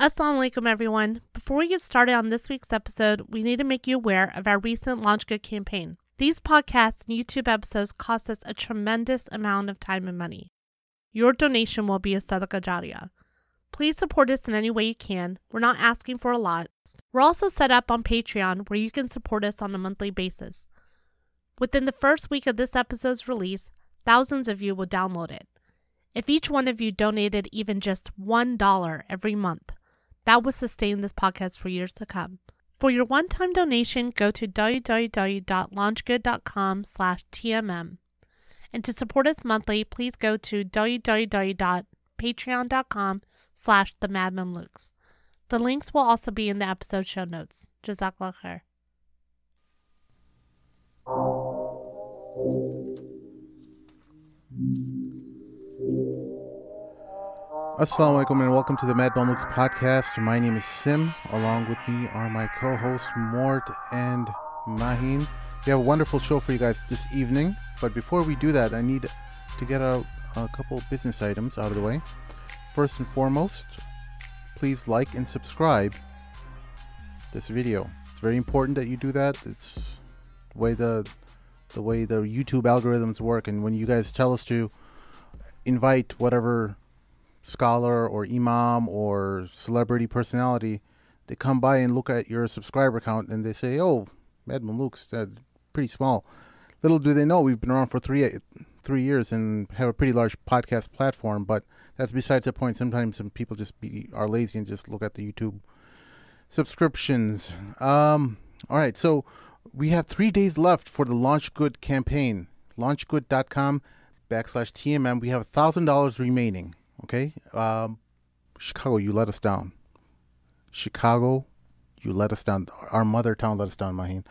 Assalamu alaikum, everyone. Before we get started on this week's episode, we need to make you aware of our recent Launch Good campaign. These podcasts and YouTube episodes cost us a tremendous amount of time and money. Your donation will be a sadaqah jariyah. Please support us in any way you can. We're not asking for a lot. We're also set up on Patreon where you can support us on a monthly basis. Within the first week of this episode's release, thousands of you will download it. If each one of you donated even just $1 every month, that would sustain this podcast for years to come. For your one-time donation, go to www.launchgood.com slash TMM. And to support us monthly, please go to www.patreon.com slash the Mad Mamluks. The links will also be in the episode show notes. Jazakallah khair. Assalamu alaikum and welcome to the Mad Mamluks podcast. My name is Sim. Along with me are my co-hosts Mort and Mahin. We have a wonderful show for you guys this evening. But before we do that, I need to get a, a couple business items out of the way. First and foremost, please like and subscribe this video. It's very important that you do that. It's the way the the way the YouTube algorithms work, and when you guys tell us to invite whatever scholar or imam or celebrity personality, they come by and look at your subscriber count and they say, "Oh, Mad Mamluks, that's pretty small." Little do they know we've been around for three three years and have a pretty large podcast platform. But that's besides the point. Sometimes some people just be are lazy and just look at the YouTube subscriptions. Um, all right, so we have three days left for the Launch Good campaign. LaunchGood.com backslash TMM. We have a thousand dollars remaining. Okay, um, Chicago, you let us down. Chicago, you let us down. Our mother town let us down, Mahin.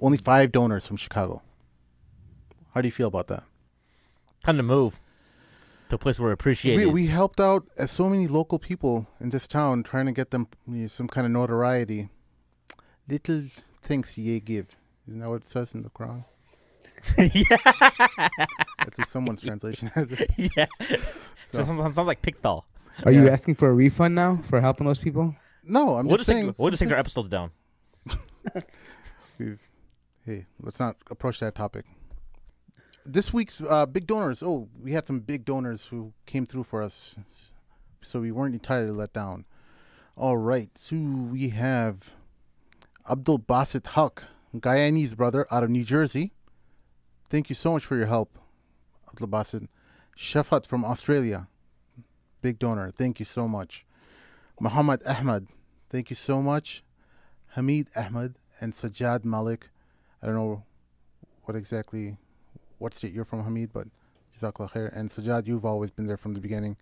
Only five donors from Chicago. How do you feel about that? Time to move to a place where we're appreciated. we helped out uh, so many local people in this town, trying to get them you know, some kind of notoriety. Little thanks ye give. Isn't that what it says in the Quran? That's just someone's translation. yeah. So- So, sounds, sounds like Pickthall. Are you asking for a refund now for helping those people? no, I'm We'll just just, saying. take, we'll just take their episodes down. We've, hey, let's not approach that topic. This week's uh, big donors. Oh, we had some big donors who came through for us, so we weren't entirely let down. All right, so we have Abdul Basit Haq, Guyanese brother out of New Jersey. Thank you so much for your help, Abdul Basit. Shafat from Australia, big donor. Thank you so much. Muhammad Ahmad, thank you so much. Hamid Ahmed and Sajad Malik. I don't know what exactly, what state you're from, Hamid, but Jazakallah khair. And Sajad, you've always been there from the beginning.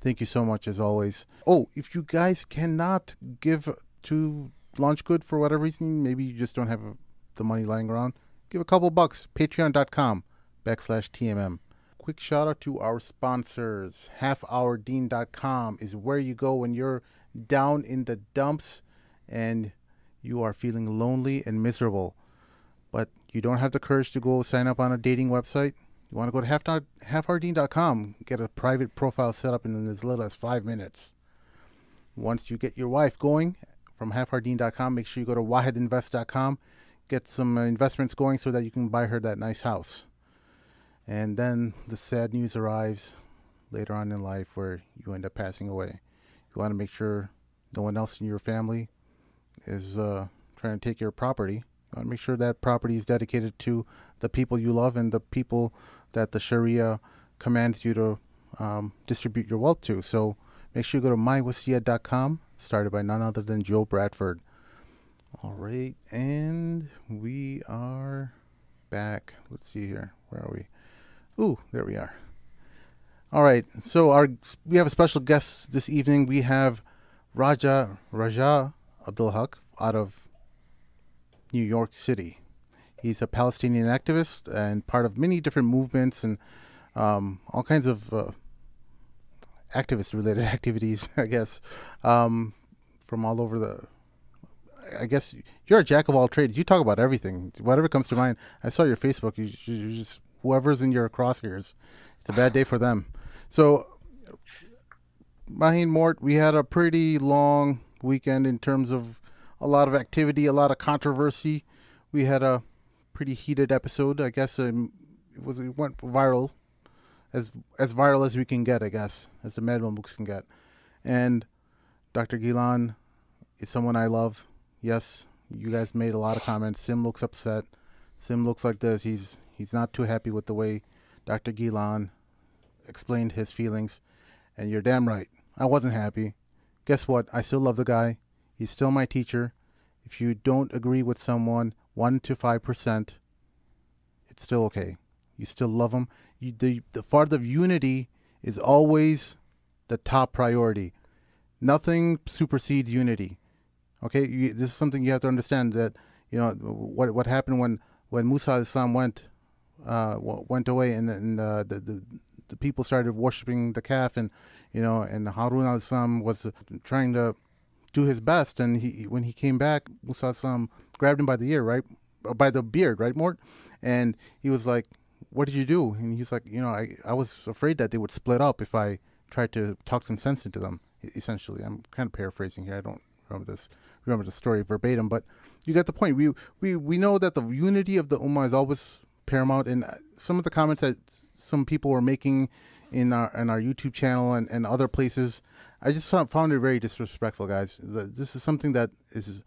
Thank you so much, as always. Oh, if you guys cannot give to Launch Good for whatever reason, maybe you just don't have the money lying around, give a couple bucks. Patreon.com backslash TMM. Quick shout out to our sponsors. HalfOurDeen.com is where you go when you're down in the dumps and you are feeling lonely and miserable, but you don't have the courage to go sign up on a dating website, you want to go to half halfourdeen.com, get a private profile set up in as little as five minutes. Once you get your wife going from halfourdeen.com, make sure you go to wahedinvest.com, get some uh, investments going so that you can buy her that nice house. And then the sad news arrives later on in life where you end up passing away. You want to make sure no one else in your family is uh, trying to take your property. You want to make sure that property is dedicated to the people you love and the people that the Sharia commands you to um, distribute your wealth to. So make sure you go to mywassiyah.com, started by none other than Joe Bradford. All right, and we are back. Let's see here. Where are we? Ooh, there we are. All right, so our we have a special guest this evening. We have Raja Raja Abdulhaq out of New York City. He's a Palestinian activist and part of many different movements and um, all kinds of uh, activist related activities, I guess, um, from all over the. I guess you're a jack of all trades. You talk about everything, whatever comes to mind. I saw your Facebook. You, you just whoever's in your crosshairs, it's a bad day for them. So, Mahin Mort, we had a pretty long weekend in terms of a lot of activity, a lot of controversy. We had a pretty heated episode. I guess um, it was it went viral, as as viral as we can get. I guess as the Mad Mamluks can get. And Dr. Ghilan is someone I love. Yes, you guys made a lot of comments. Sim looks upset. Sim looks like this. He's he's not too happy with the way Dr. Ghilan explained his feelings. And you're damn right. I wasn't happy. Guess what? I still love the guy. He's still my teacher. If you don't agree with someone, one to five percent, it's still okay. You still love him. You, the the part of unity is always the top priority. Nothing supersedes unity. Okay, you, this is something you have to understand that you know what what happened when when Musa Islam went uh, went away and, and uh, the, the the people started worshiping the calf and you know and Harun al Islam was trying to do his best and he when he came back Musa al-Islam grabbed him by the ear right by the beard right Mort? And he was like what did you do? And he's like you know I, I was afraid that they would split up if I tried to talk some sense into them essentially. I'm kind of paraphrasing here I don't remember this remember the story verbatim but you get the point we we we know that the unity of the ummah is always paramount and uh, some of the comments that some people were making in our in our YouTube channel and, and other places. I just found it very disrespectful, guys. This is something that is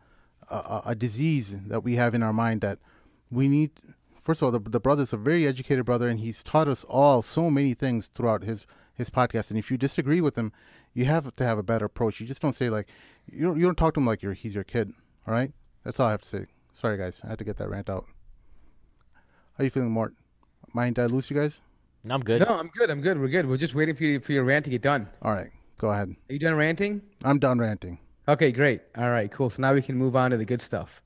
a, a disease that we have in our mind that we need. First of all, the, the brother's a very educated brother, and he's taught us all so many things throughout his his podcast. And if you disagree with him, you have to have a better approach. You just don't say like you don't, you don't talk to him like you're he's your kid. All right, that's all I have to say. Sorry, guys, I had to get that rant out. How you feeling, Mort? Mind did I lose you guys? I'm good. No, I'm good. I'm good. We're good. We're just waiting for you for your rant to get done. All right, go ahead. Are you done ranting? I'm done ranting. Okay, great. All right, cool. So now we can move on to the good stuff.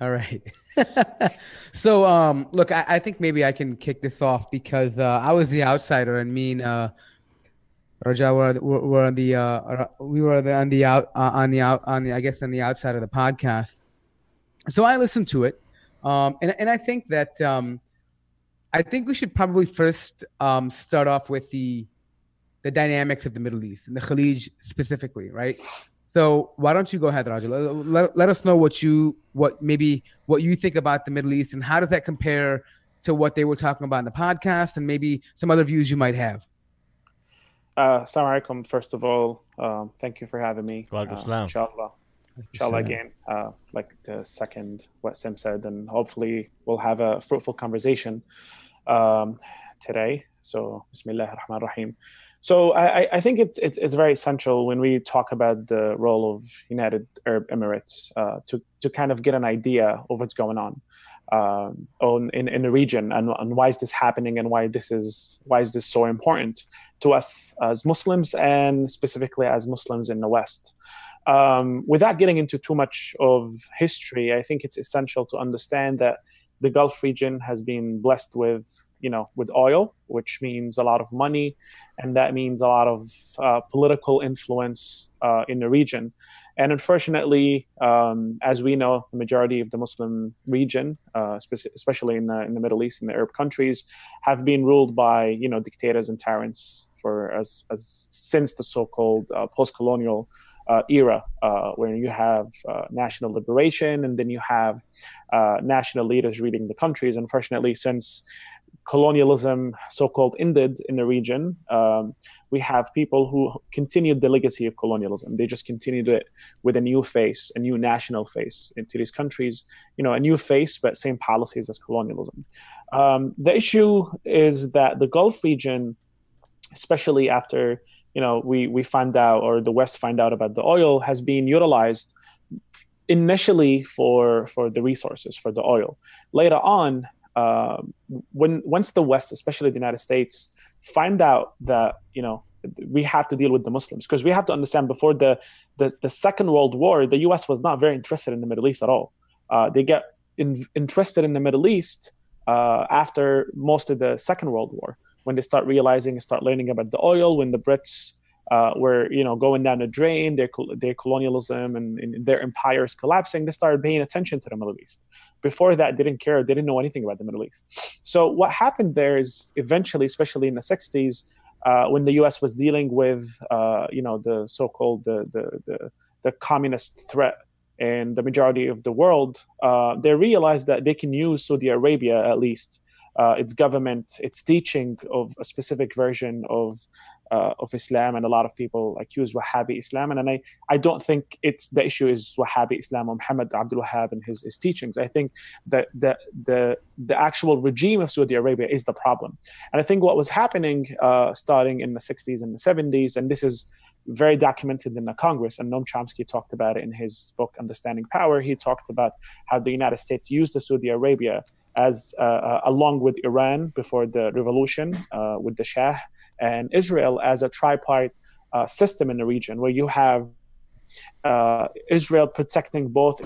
All right. so, um, look, I, I, think maybe I can kick this off because uh, I was the outsider, and me and uh, Raja were, were, were on the uh, we were on the out uh, on the out on the I guess on the outside of the podcast. So I listened to it, um, and and I think that um, I think we should probably first um, start off with the the dynamics of the Middle East and the Khalij specifically, right? So why don't you go ahead, Raja? Let, let, let, us know what you what maybe what you think about the Middle East and how does that compare to what they were talking about in the podcast and maybe some other views you might have. Uh, alaikum. First of all, um, thank you for having me. Uh, inshallah. Inshallah again, uh, like the second what Sim said, and hopefully we'll have a fruitful conversation um, today. So, Bismillah ar-Rahman rahim So I, I think it's, it's, it's very essential when we talk about the role of United Arab Emirates uh, to to kind of get an idea of what's going on um, on in, in the region and, and why is this happening and why this is why is this so important to us as Muslims and specifically as Muslims in the West. Um, without getting into too much of history, I think it's essential to understand that the Gulf region has been blessed with, you know, with oil, which means a lot of money, and that means a lot of uh, political influence uh, in the region. And unfortunately, um, as we know, the majority of the Muslim region, uh, especially in the, in the Middle East and the Arab countries, have been ruled by you know dictators and tyrants for as, as since the so-called uh, post-colonial uh, era uh, where you have uh, national liberation and then you have uh, national leaders leading the countries. Unfortunately, since colonialism so-called ended in the region, um, we have people who continued the legacy of colonialism. They just continued it with a new face, a new national face into these countries. You know, a new face, but same policies as colonialism. Um, the issue is that the Gulf region, especially after you know we we find out or the west find out about the oil has been utilized initially for for the resources for the oil later on uh, when once the west especially the united states find out that you know we have to deal with the muslims because we have to understand before the, the the second world war the us was not very interested in the middle east at all uh, they get in, interested in the middle east uh, after most of the second world war when they start realizing and start learning about the oil, when the Brits uh, were you know going down the drain, their their colonialism and, and, their empires collapsing, they started paying attention to the Middle East. Before that, didn't care, they didn't know anything about the Middle East. So what happened there is eventually, especially in the 60s, uh, when the U.S. was dealing with, uh, you know, the so-called the, the the the communist threat in the majority of the world, uh, they realized that they can use Saudi Arabia at least uh, its government, its teaching of a specific version of uh, of Islam, and a lot of people accuse Wahhabi Islam. And, and I, I don't think it's the issue is Wahhabi Islam or Muhammad Abdul Wahhab and his, his teachings. I think that the, the, the actual regime of Saudi Arabia is the problem. And I think what was happening uh, starting in the 60s and the 70s, and this is very documented in the Congress, and Noam Chomsky talked about it in his book Understanding Power. He talked about how the United States used the Saudi Arabia as uh, uh, along with Iran before the revolution uh, with the Shah and Israel as a tripartite uh, system in the region where you have uh, Israel protecting both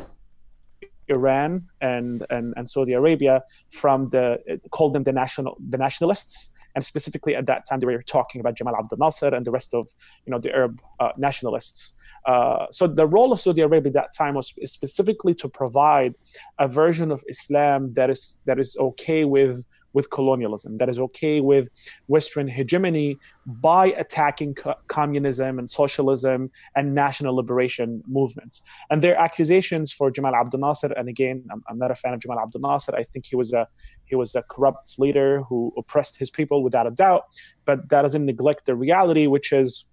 Iran and, and, and Saudi Arabia from the called them the national the nationalists and specifically at that time they were talking about Jamal Abdel Nasser and the rest of you know the Arab uh, nationalists. Uh, so the role of Saudi Arabia at that time was specifically to provide a version of Islam that is that is okay with with colonialism, that is okay with Western hegemony by attacking co- communism and socialism and national liberation movements. And their accusations for Jamal Abdel Nasser, and again, I'm, I'm, not a fan of Jamal Abdel Nasser. I think he was a he was a corrupt leader who oppressed his people without a doubt. But that doesn't neglect the reality, which is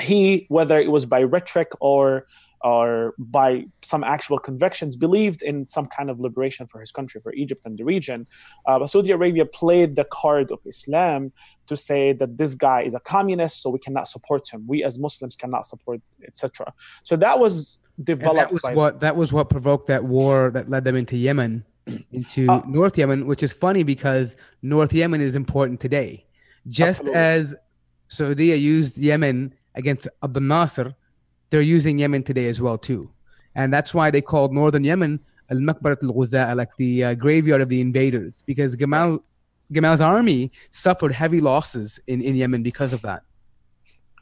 he, whether it was by rhetoric or or by some actual convictions, believed in some kind of liberation for his country, for Egypt and the region. Uh, but Saudi Arabia played the card of Islam to say that this guy is a communist, so we cannot support him. We as Muslims cannot support, etc. So that was developed. And that was what that was what provoked that war that led them into Yemen, into uh, North Yemen, which is funny because North Yemen is important today, just absolutely. as Saudi used Yemen against Abdel Nasser they're using Yemen today as well too, and that's why they called northern Yemen al Makbarat al Ghuzaa, like the uh, graveyard of the invaders, because Gamal Gamal's army suffered heavy losses in, in Yemen because of that.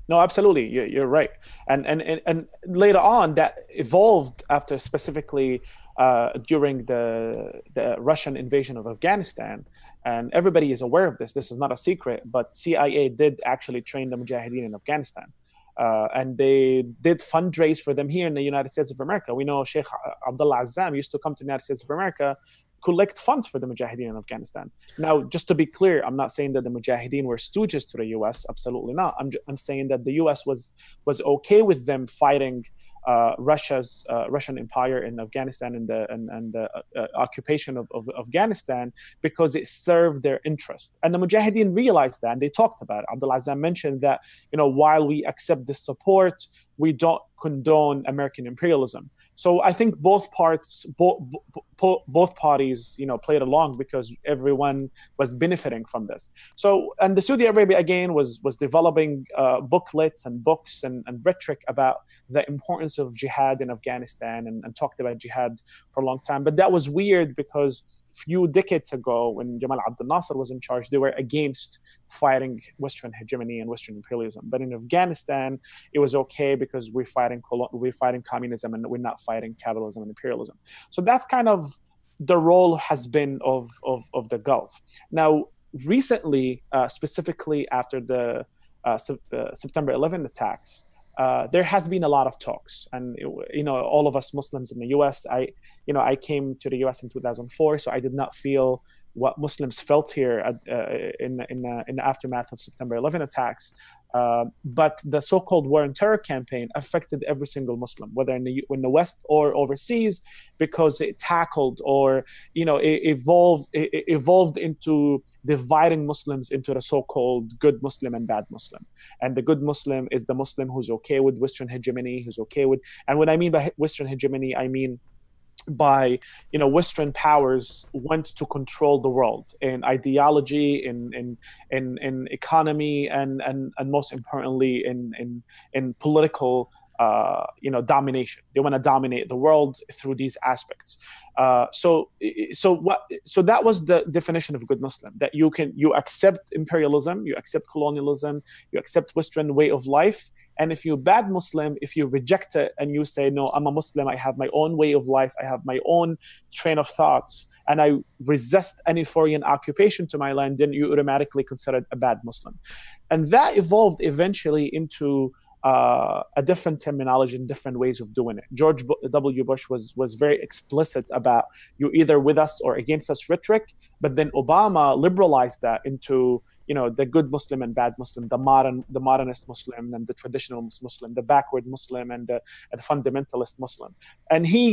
No, absolutely, you're, you're right, and, and and and later on that evolved after specifically uh, during the the Russian invasion of Afghanistan, and everybody is aware of this. This is not a secret, but CIA did actually train the Mujahideen in Afghanistan. Uh, and they did fundraise for them here in the United States of America. We know Sheikh Abdullah Azzam used to come to the United States of America, collect funds for the Mujahideen in Afghanistan. Now, just to be clear, I'm not saying that the Mujahideen were stooges to the U.S. Absolutely not. I'm, I'm saying that the U.S. was was okay with them fighting uh, Russia's uh, Russian empire in Afghanistan and the and, and the uh, occupation of, of, Afghanistan because it served their interest. And the Mujahideen realized that, and they talked about it. Abdul mentioned that you know while we accept this support, we don't condone American imperialism. So I think both parts, both both parties, you know, played along because everyone was benefiting from this. So and the Saudi Arabia again was was developing uh, booklets and books and, and rhetoric about the importance of jihad in Afghanistan and, and talked about jihad for a long time. But that was weird because few decades ago, when Jamal Abdel Nasser was in charge, they were against fighting Western hegemony and Western imperialism. But in Afghanistan, it was okay because we're fighting we're fighting communism and we're not fighting capitalism and imperialism. So that's kind of the role has been of of, of the Gulf. Now, recently, uh, specifically after the, uh, September 11 attacks. Uh, there has been a lot of talks, and you know, all of us Muslims in the U.S. I, you know, I came to the U.S. in 2004, so I did not feel what Muslims felt here at, uh, in in, in the aftermath of September 11 attacks. Uh, but the so-called war on terror campaign affected every single Muslim, whether in the in the West or overseas, because it tackled or you know it evolved it evolved into dividing Muslims into the so-called good Muslim and bad Muslim. And the good Muslim is the Muslim who's okay with Western hegemony, who's okay with, and what I mean by Western hegemony, I mean by you know western powers went to control the world in ideology in in in, in economy and, and and most importantly in in in political uh, you know domination. They want to dominate the world through these aspects. Uh, so so what so that was the definition of good muslim that you can you accept imperialism you accept colonialism you accept western way of life and if you're a bad Muslim, if you reject it and you say, no, I'm a Muslim, I have my own way of life, I have my own train of thoughts, and I resist any foreign occupation to my land, then you automatically considered a bad Muslim. And that evolved eventually into uh, a different terminology and different ways of doing it. George W. Bush was was very explicit about you're either with us or against us rhetoric, but then Obama liberalized that into you know the good Muslim and bad Muslim, the modern the modernist Muslim and the traditional Muslim, the backward Muslim and the, the fundamentalist Muslim, and he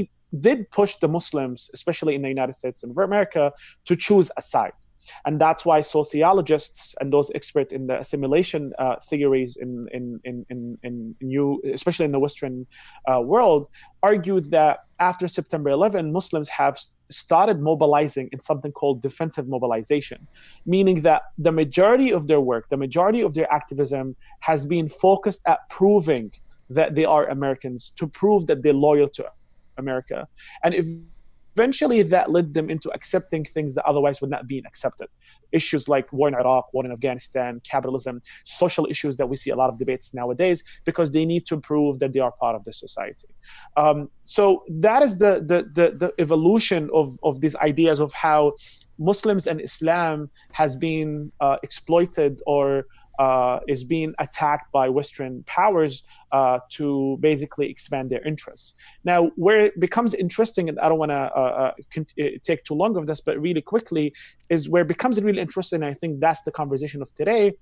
did push the Muslims, especially in the United States and America, to choose a side and that's why sociologists and those experts in the assimilation uh, theories in in, in in in new especially in the western uh, world argued that after september 11 muslims have started mobilizing in something called defensive mobilization meaning that the majority of their work the majority of their activism has been focused at proving that they are americans to prove that they're loyal to america. And if eventually that led them into accepting things that otherwise would not be accepted. Issues like war in iraq war in afghanistan capitalism social issues that we see a lot of debates nowadays because they need to prove that they are part of the society. Um, so that is the, the, the, the evolution of, of these ideas of how muslims and islam has been uh, exploited or uh, is being attacked by Western powers uh, to basically expand their interests. Now, where it becomes interesting, and I don't want to uh, uh cont- uh, take too long of this, but really quickly, is where it becomes really interesting. I think that's the conversation of today.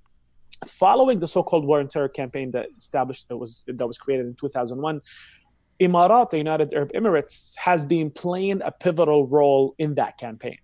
Following the so-called war on terror campaign that established that was that was created in 2001, Emirat, the United Arab Emirates, has been playing a pivotal role in that campaign,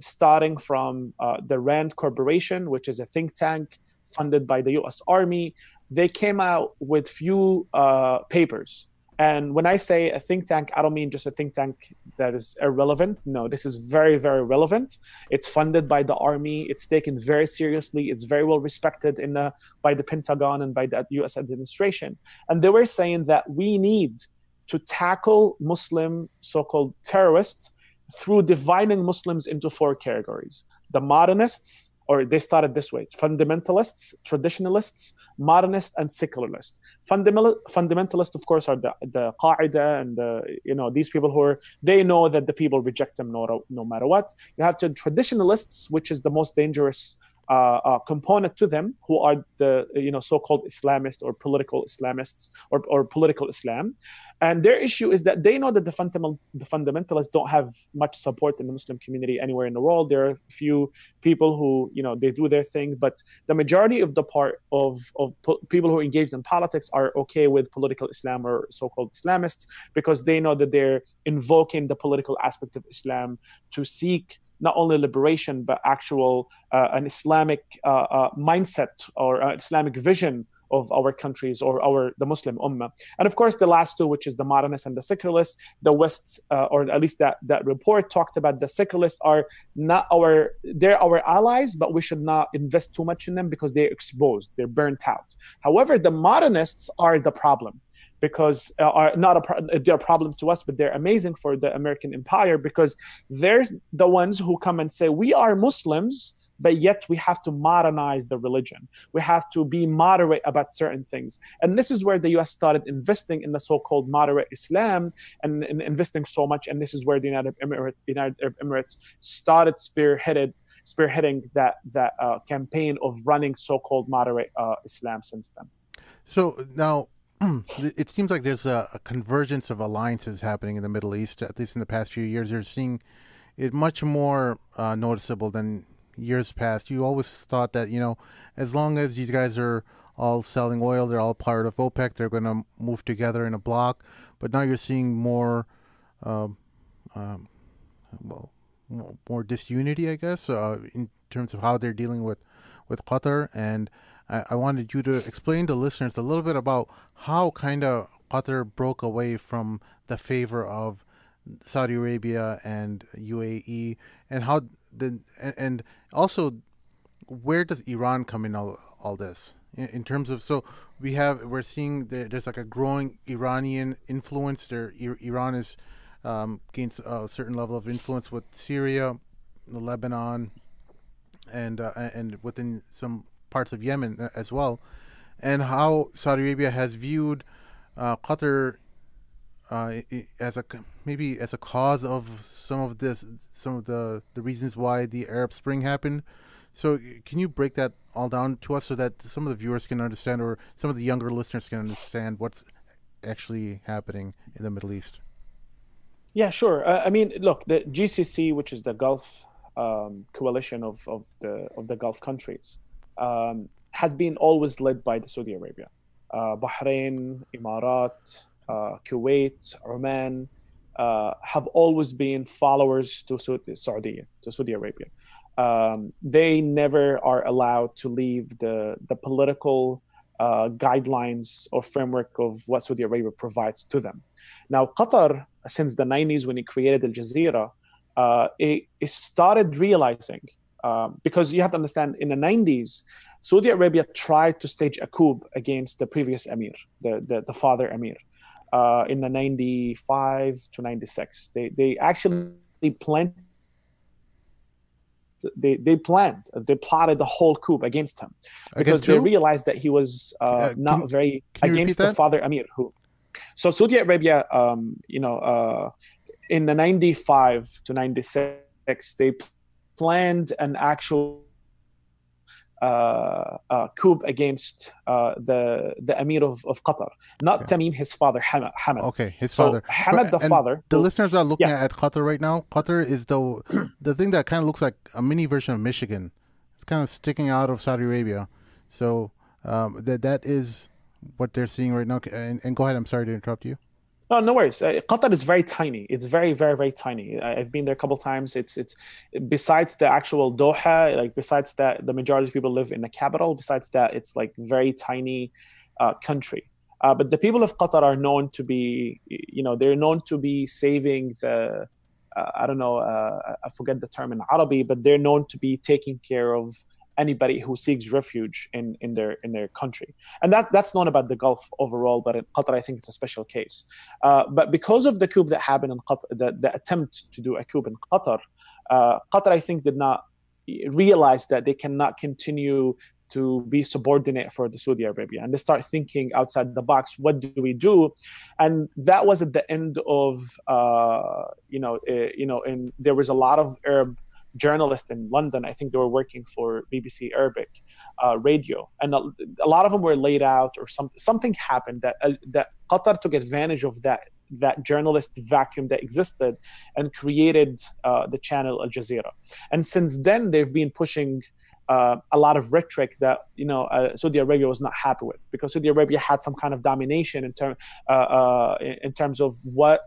starting from uh, the Rand Corporation, which is a think tank funded by the U.S. Army. They came out with few uh, papers. And when I say a think tank, I don't mean just a think tank that is irrelevant. No, this is very, very relevant. It's funded by the army. It's taken very seriously. It's very well respected in the, by the Pentagon and by the U.S. administration. And they were saying that we need to tackle Muslim so-called terrorists through dividing Muslims into four categories: the modernists, or they started this way. Fundamentalists traditionalists modernists and secularists Fundamental, fundamentalists of course are the, the qaida and the, you know these people who are they know that the people reject them no, no matter what. You have to traditionalists which is the most dangerous uh, uh, component to them who are the you know so-called Islamist or political Islamists or, or political Islam, and their issue is that they know that the, fundamental, the fundamentalists don't have much support in the Muslim community anywhere in the world. There are a few people who you know they do their thing, but the majority of the part of of po- people who are engaged in politics are okay with political Islam or so-called Islamists because they know that they're invoking the political aspect of Islam to seek not only liberation but actual uh, an Islamic uh, uh, mindset or uh, Islamic vision of our countries or our the Muslim ummah. And of course, the last two, which is the modernists and the secularists, the West, uh, or at least that that report talked about the secularists are not our they're our allies, but we should not invest too much in them because they're exposed, they're burnt out. However, the modernists are the problem because uh, are not a pro- they're a problem to us, but they're amazing for the American empire because they're the ones who come and say we are Muslims, but yet we have to modernize the religion. We have to be moderate about certain things, and this is where the U.S. started investing in the so-called moderate Islam and, and investing so much. And this is where the United, Emirate, United Arab Emirates started spearheaded spearheading that that uh, campaign of running so-called moderate uh, Islam since then. So now it seems like there's a, a, convergence of alliances happening in the Middle East, at least in the past few years. You're seeing it much more uh, noticeable than years past. You always thought that, you know, as long as these guys are all selling oil, they're all part of OPEC, they're going to move together in a block. But now you're seeing more, um, um, well, more disunity, I guess, uh, in terms of how they're dealing with, with Qatar and I, I wanted you to explain to listeners a little bit about how kind of Qatar broke away from the favor of Saudi Arabia and UAE, and how the and also where does Iran come in all, all this? In, in terms of so we have we're seeing there, there's like a growing Iranian influence. There Iran is um, gains a certain level of influence with Syria, the Lebanon, and uh, and within some parts of Yemen uh, as well, and how Saudi Arabia has viewed uh, Qatar uh, as a maybe as a cause of some of this, some of the the reasons why the Arab Spring happened. So, can you break that all down to us so that some of the viewers can understand, or some of the younger listeners can understand what's actually happening in the Middle East? Yeah, sure. Uh, I mean, look, the GCC, which is the Gulf um, coalition of, of the of the Gulf countries, um, has been always led by the Saudi Arabia, uh, Bahrain, Emirat, uh, Kuwait, Oman, uh, have always been followers to Saudi, to Saudi Arabia. Um, they never are allowed to leave the the political uh, guidelines or framework of what Saudi Arabia provides to them. Now, Qatar, since the 90s when it created Al Jazeera, uh, it, it started realizing, um, because you have to understand, in the 90s, Saudi Arabia tried to stage a coup against the previous emir, the, the, the father emir, uh, in the 95 to 96. They, they actually planned. They, they planned, they plotted the whole coup against him because Against they realized that he was uh, Uh, not can- very can against the that? father Amir. who so saudi arabia um, you know uh, in the 95 to 96 they planned an actual coup against uh, the the emir of, of qatar not Okay. tamim his father hamad, hamad. Okay, his so father. hamad the and father The who- listeners are looking Yeah. at Qatar right now. Qatar is the the thing that kind of looks like a mini version of Michigan. It's kind of sticking out of Saudi Arabia. So um, that that is what they're seeing right now. And, and go ahead. I'm sorry to interrupt you. No, no worries. Uh, Qatar is very tiny. It's very, very, very tiny. I- I've been there a couple times. It's, it's besides the actual Doha, like besides that, the majority of people live in the capital. Besides that, it's like very tiny uh, country. Uh, but the people of Qatar are known to be, you know, they're known to be saving the, uh, I don't know, uh, I forget the term in Arabic, but they're known to be taking care of anybody who seeks refuge in, in their in their country, and that that's not about the Gulf overall. But in Qatar, I think it's a special case. Uh, but because of the coup that happened in Qatar, the, the attempt to do a coup in Qatar, uh, Qatar, I think, did not realize that they cannot continue to be subordinate for the Saudi Arabia, and they start thinking outside the box. What do we do? And that was at the end of, uh, you know, uh, you know, and there was a lot of Arab journalists in London. I think they were working for BBC Arabic uh, radio, and a, a lot of them were laid out, or something. Something happened that uh, that Qatar took advantage of that that journalist vacuum that existed and created uh, the channel Al Jazeera. And since then, they've been pushing. Uh, a lot of rhetoric that you know uh, Saudi Arabia was not happy with because Saudi Arabia had some kind of domination in term uh, uh, in, in terms of what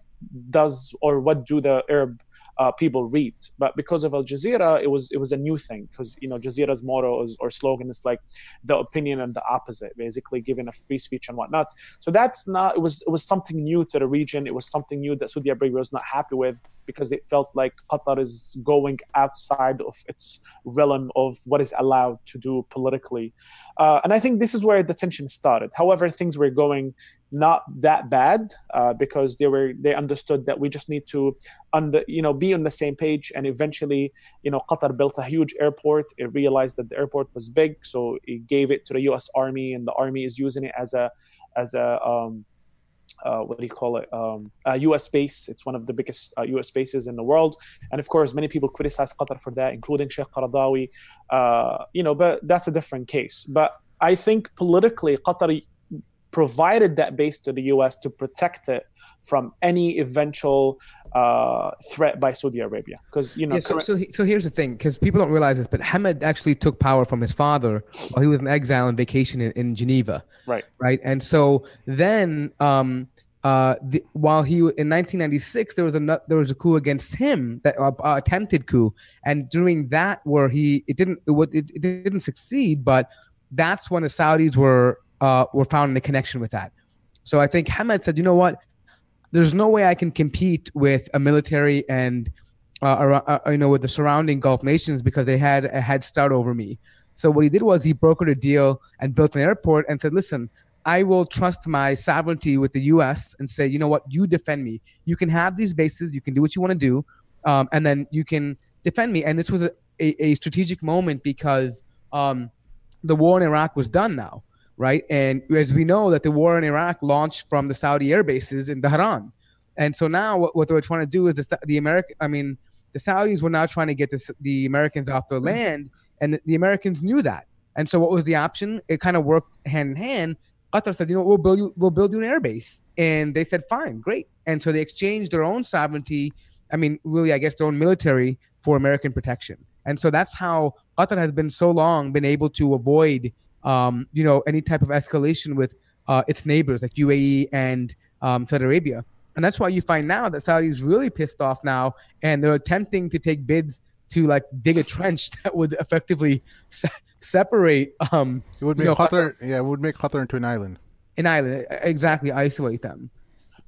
does or what do the Arab uh, people read. But because of Al Jazeera, it was it was a new thing because you know Jazeera's motto is, or slogan is like the opinion and the opposite, basically giving a free speech and whatnot. So that's not it was it was something new to the region. It was something new that Saudi Arabia was not happy with because it felt like Qatar is going outside of its realm of what is allowed to do politically. Uh, and I think this is where the tension started. However, things were going not that bad uh, because they were they understood that we just need to under you know be on the same page and eventually you know qatar built a huge airport it realized that the airport was big so it gave it to the us army and the army is using it as a as a um, uh, what do you call it? Um, a U.S. base. It's one of the biggest uh, U.S. bases in the world, and of course, many people criticize Qatar for that, including Sheikh Qaradawi. Uh, you know, but that's a different case. But I think politically, Qatar provided that base to the U.S. to protect it from any eventual uh, threat by Saudi Arabia, because you know. Yeah, so, current- so, he- so here's the thing, because people don't realize this, but Hamad actually took power from his father while he was in exile and vacation in, in Geneva. Right. Right. And so then, um, uh, the, while he in 1996, there was a there was a coup against him that uh, uh, attempted coup, and during that where he it didn't it, it, it didn't succeed, but that's when the Saudis were uh, were found in the connection with that. So I think Hamad said, you know what, there's no way I can compete with a military and uh, uh, you know with the surrounding Gulf nations because they had a head start over me. So what he did was he brokered a deal and built an airport and said, listen, I will trust my sovereignty with the U.S. and say, you know what, you defend me. You can have these bases, you can do what you want to do, um, and then you can defend me. And this was a, a, a strategic moment because um, the war in Iraq was done now, right? And as we know, that the war in Iraq launched from the Saudi air bases in Dhahran. And so now what, what they're trying to do is the, the American, I mean, the Saudis were now trying to get this, the Americans off their land, and the, the Americans knew that. And so what was the option? It kind of worked hand in hand. Qatar said, you know, we'll build you, we'll build you an airbase, and they said, fine, great. And so they exchanged their own sovereignty. I mean, really, I guess their own military for American protection. And so that's how Qatar has been so long been able to avoid, um, you know, any type of escalation with uh, its neighbors like UAE and um, Saudi Arabia. And that's why you find now that Saudi is really pissed off now, and they're attempting to take bids to like dig a trench that would effectively se- separate. Um, It would you make know, Qatar, yeah, it would make Qatar into an island. an island, exactly isolate them.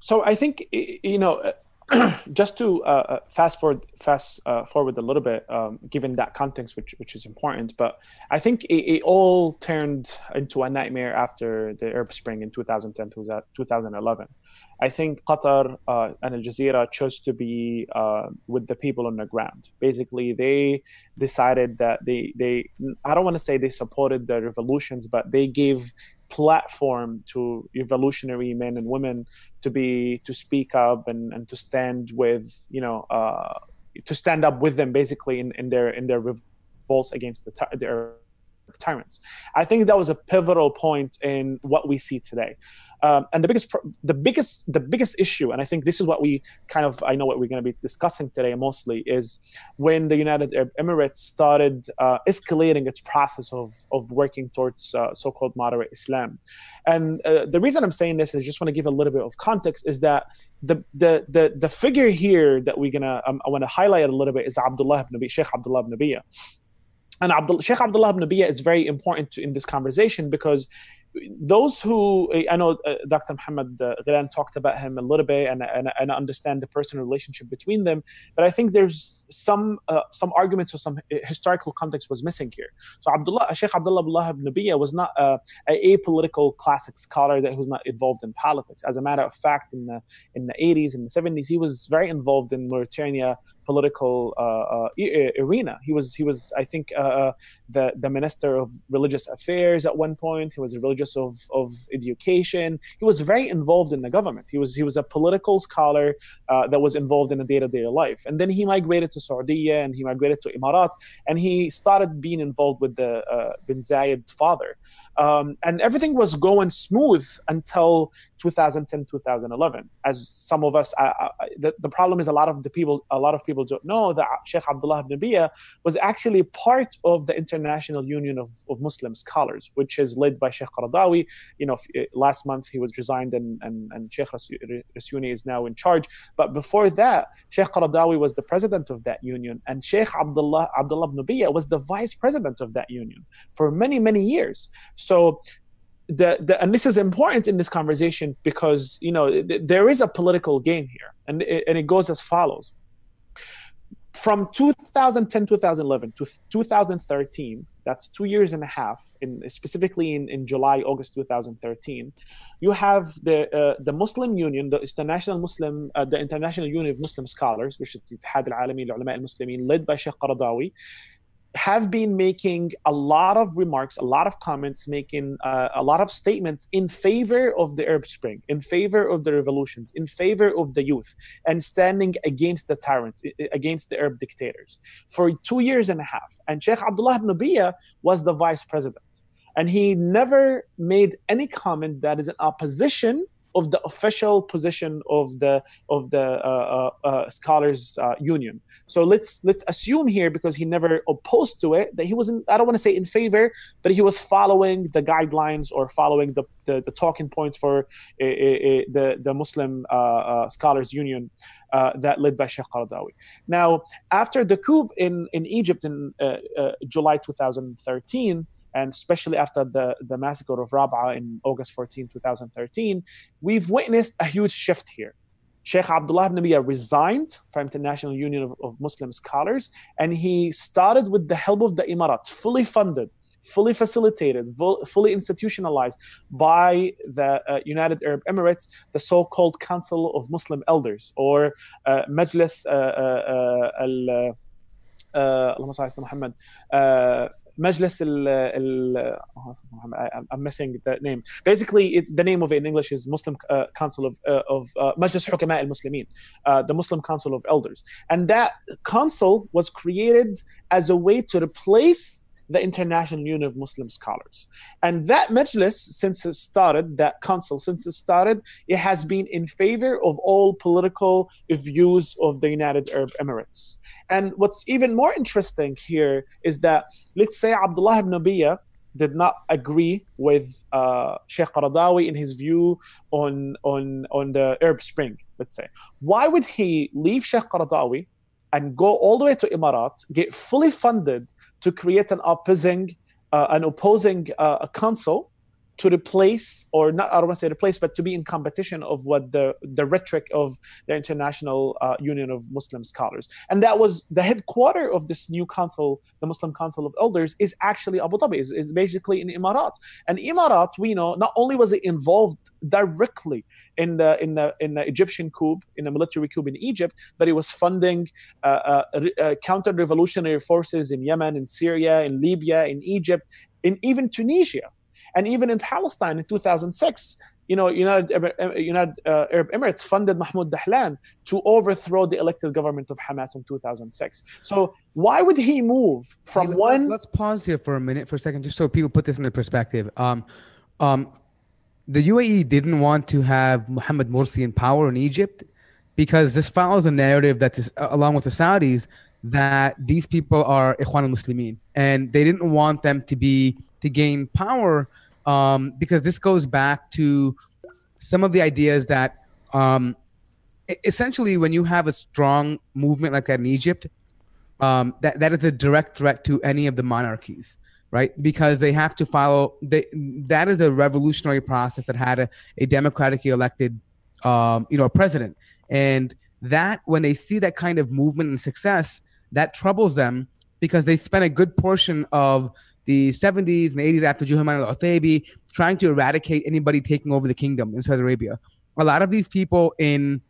So I think you know, just to uh, uh, fast forward, fast uh, forward a little bit, um, given that context, which which is important. But I think it, it all turned into a nightmare after the Arab Spring in 2010 to 2011. I think Qatar uh, and Al Jazeera chose to be uh, with the people on the ground. Basically, they decided that they they I don't want to say they supported the revolutions, but they gave platform to revolutionary men and women to be to speak up and, and to stand with you know uh, to stand up with them basically in, in their in their revolts against the their tyrants. I think that was a pivotal point in what we see today. Um, and the biggest, the biggest, the biggest issue, and I think this is what we kind of, I know what we're going to be discussing today mostly, is when the United Arab Emirates started uh, escalating its process of of working towards uh, so-called moderate Islam. And uh, the reason I'm saying this is I just want to give a little bit of context is that the the the, the figure here that we're gonna um, I want to highlight a little bit is Abdullah ibn Sheikh Abdullah bin Bayyah. And Abdul, Sheikh Abdullah bin Bayyah is very important to, in this conversation because those who I know uh, Dr. Muhammad uh, Ghilan talked about him a little bit and, and, and understand the personal relationship between them, but I think there's some uh, some arguments or some historical context was missing here. So Abdullah Sheikh Abdullah Abdullah bin Bayyah was not uh, a apolitical classic scholar that was not involved in politics. As a matter of fact, in the in the 80s and the 70s, he was very involved in Mauritania political uh, arena. He was he was I think uh, the the minister of religious affairs at one point. He was a religious of, of education. He was very involved in the government. He was he was a political scholar uh, that was involved in the day to day life. And then he migrated to Saudi and he migrated to Emirat and he started being involved with the uh, bin Zayed father. Um, and everything was going smooth until 2010 2011 as some of us uh, the, the problem is a lot of the people a lot of people don't know that sheikh abdullah bin bayyah was actually part of the international union of, of muslim scholars which is led by sheikh qaradawi. You know last month he was resigned and, and, and sheikh raisuni is now in charge. But before that sheikh qaradawi was the president of that union and sheikh abdullah abdullah bin bayyah was the vice president of that union for many many years so the, the, and this is important in this conversation because you know th- there is a political game here, and it, and it goes as follows. From 2010, 2011 to 2013, that's two years and a half, in, specifically in, in July, August 2013, you have the uh, the Muslim Union, the International Muslim, uh, the International Union of Muslim Scholars, which is al-Alami al-Ulama al-Muslimin, led by Sheikh Qaradawi, have been making a lot of remarks, a lot of comments, making uh, a lot of statements in favor of the Arab Spring, in favor of the revolutions, in favor of the youth, and standing against the tyrants, against the Arab dictators for two years and a half. And Sheikh Abdullah bin Bayyah was the vice president. And he never made any comment that is in opposition of the official position of the of the uh, uh, uh, scholars union. So let's let's assume here because he never opposed to it that he wasn't. I don't want to say in favor, but he was following the guidelines or following the the, the talking points for the the Muslim scholars union. Uh, that led by Sheikh Qaradawi. Now, after the coup in, in Egypt in uh, uh, July 2013, and especially after the, the massacre of Rab'a in August 14, 2013, we've witnessed a huge shift here. Sheikh Abdullah bin Bayyah resigned from the National Union of, of Muslim Scholars, and he started with the help of the Emirates, fully funded, fully facilitated, fully institutionalized by the uh, United Arab Emirates, the so called Council of Muslim Elders or uh, Majlis uh, uh, uh al. Uh, uh Muhammad, Majlis al, al I'm missing the name. Basically, it's, the name of it in English is Muslim uh, Council of uh, of مجلس Majlis المسلمين uh, the Muslim Council of Elders, and that council was created as a way to replace the International Union of Muslim Scholars. And that majlis, since it started, that council, since it started, it has been in favor of all political views of the United Arab Emirates. And what's even more interesting here is that, let's say Abdullah bin Bayyah did not agree with uh, Sheikh Qaradawi in his view on, on, on the Arab Spring, let's say. Why would he leave Sheikh Qaradawi and go all the way to Emarat, get fully funded to create an opposing, uh, an opposing uh, council to replace, or not, I don't want to say replace, but to be in competition of what the the rhetoric of the International uh, Union of Muslim Scholars, and that was the headquarter of this new council, the Muslim Council of Elders, is actually Abu Dhabi, is, is basically in Emarat, and Emarat, we know, not only was it involved directly in the in the in the Egyptian coup, in the military coup in Egypt, but it was funding uh, uh, uh, counter-revolutionary forces in Yemen, in Syria, in Libya, in Egypt, in even Tunisia, and even in Palestine in 2006. You know, United, United uh, Arab Emirates funded Mahmoud Dahlan to overthrow the elected government of Hamas in 2006. So why would he move from Hey, one? Let's pause here for a minute, for a second, just so people put this into perspective. Um, um, the UAE didn't want to have Mohammed Morsi in power in Egypt because this follows a narrative that, this, along with the Saudis, that these people are Ikhwan al-Muslimin, and they didn't want them to be to gain power um, because this goes back to some of the ideas that um, essentially when you have a strong movement like that in Egypt, um, that that is a direct threat to any of the monarchies, right? Because they have to follow. They, that is a revolutionary process that had a, a democratically elected, um, you know, president, and that when they see that kind of movement and success, that troubles them because they spent a good portion of the 70s and 80s after Juhayman al-Uthaybi trying to eradicate anybody taking over the kingdom in Saudi Arabia. A lot of these people in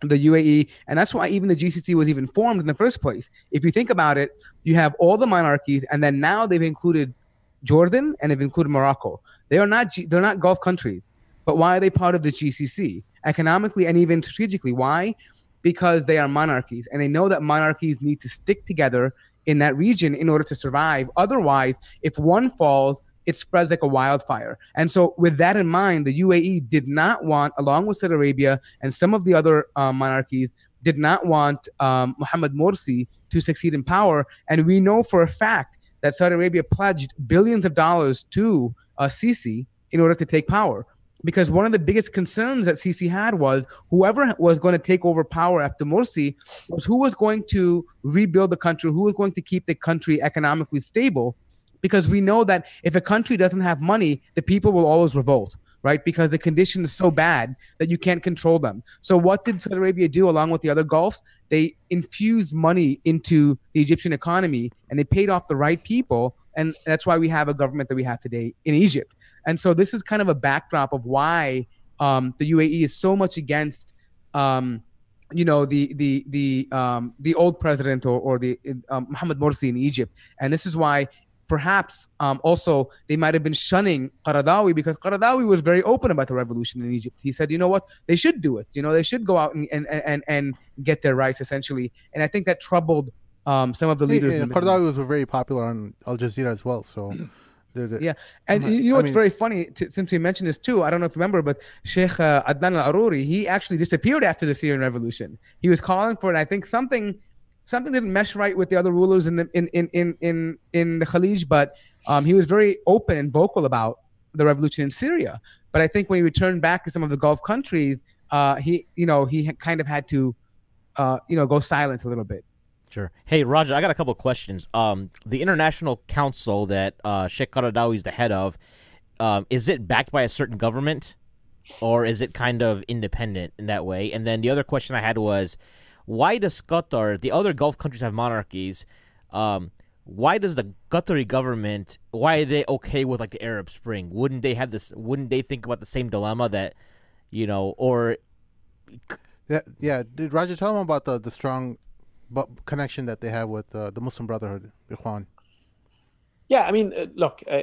the UAE, and that's why even the GCC was even formed in the first place. If you think about it, you have all the monarchies, and then now they've included Jordan and they've included Morocco. They are not G- they're not Gulf countries, but why are they part of the GCC economically and even strategically? Why? Because they are monarchies, and they know that monarchies need to stick together in that region in order to survive. Otherwise, if one falls, it spreads like a wildfire. And so, with that in mind, the UAE did not want, along with Saudi Arabia and some of the other uh, monarchies, did not want um, Mohammed Morsi to succeed in power. And we know for a fact that Saudi Arabia pledged billions of dollars to uh, Sisi in order to take power. Because one of the biggest concerns that Sisi had was whoever was going to take over power after Morsi was who was going to rebuild the country, who was going to keep the country economically stable because we know that if a country doesn't have money, the people will always revolt, right? Because the condition is so bad that you can't control them. So what did Saudi Arabia do along with the other Gulfs? They infused money into the Egyptian economy and they paid off the right people. And that's why we have a government that we have today in Egypt. And so this is kind of a backdrop of why um, the UAE is so much against um, you know the the the um, the old president or, or the um, Mohammed Morsi in Egypt, and this is why perhaps um, also they might have been shunning Qaradawi because Qaradawi was very open about the revolution in Egypt. He said, you know what, they should do it. You know, they should go out and and and, and get their rights essentially. And I think that troubled um, some of the leaders. and in the Middle Qaradawi was very popular on Al Jazeera as well. So, Yeah, and you know I mean- very funny, t- since we mentioned this too, I don't know if you remember, but Sheikh uh, Adnan Al Aruri, he actually disappeared after the Syrian Revolution. He was calling for it. I think something something didn't mesh right with the other rulers in the in in in in, in the Khalij, but um, he was very open and vocal about the revolution in Syria. But I think when he returned back to some of the Gulf countries, uh, he you know he kind of had to uh, you know go silent a little bit. Sure. Hey, Raja, I got a couple of questions. Um, the International Council that uh, Sheikh Qaradawi is the head of, um, is it backed by a certain government, or is it kind of independent in that way? And then the other question I had was, why does Qatar, the other Gulf countries have monarchies, um, why does the Qatari government, why are they okay with like the Arab Spring? Wouldn't they have this? Wouldn't they think about the same dilemma that, you know, or yeah, yeah. Did Roger tell them about the the strong connection that they have with uh, the Muslim Brotherhood, Ikhwan? Yeah, I mean, uh, look, uh,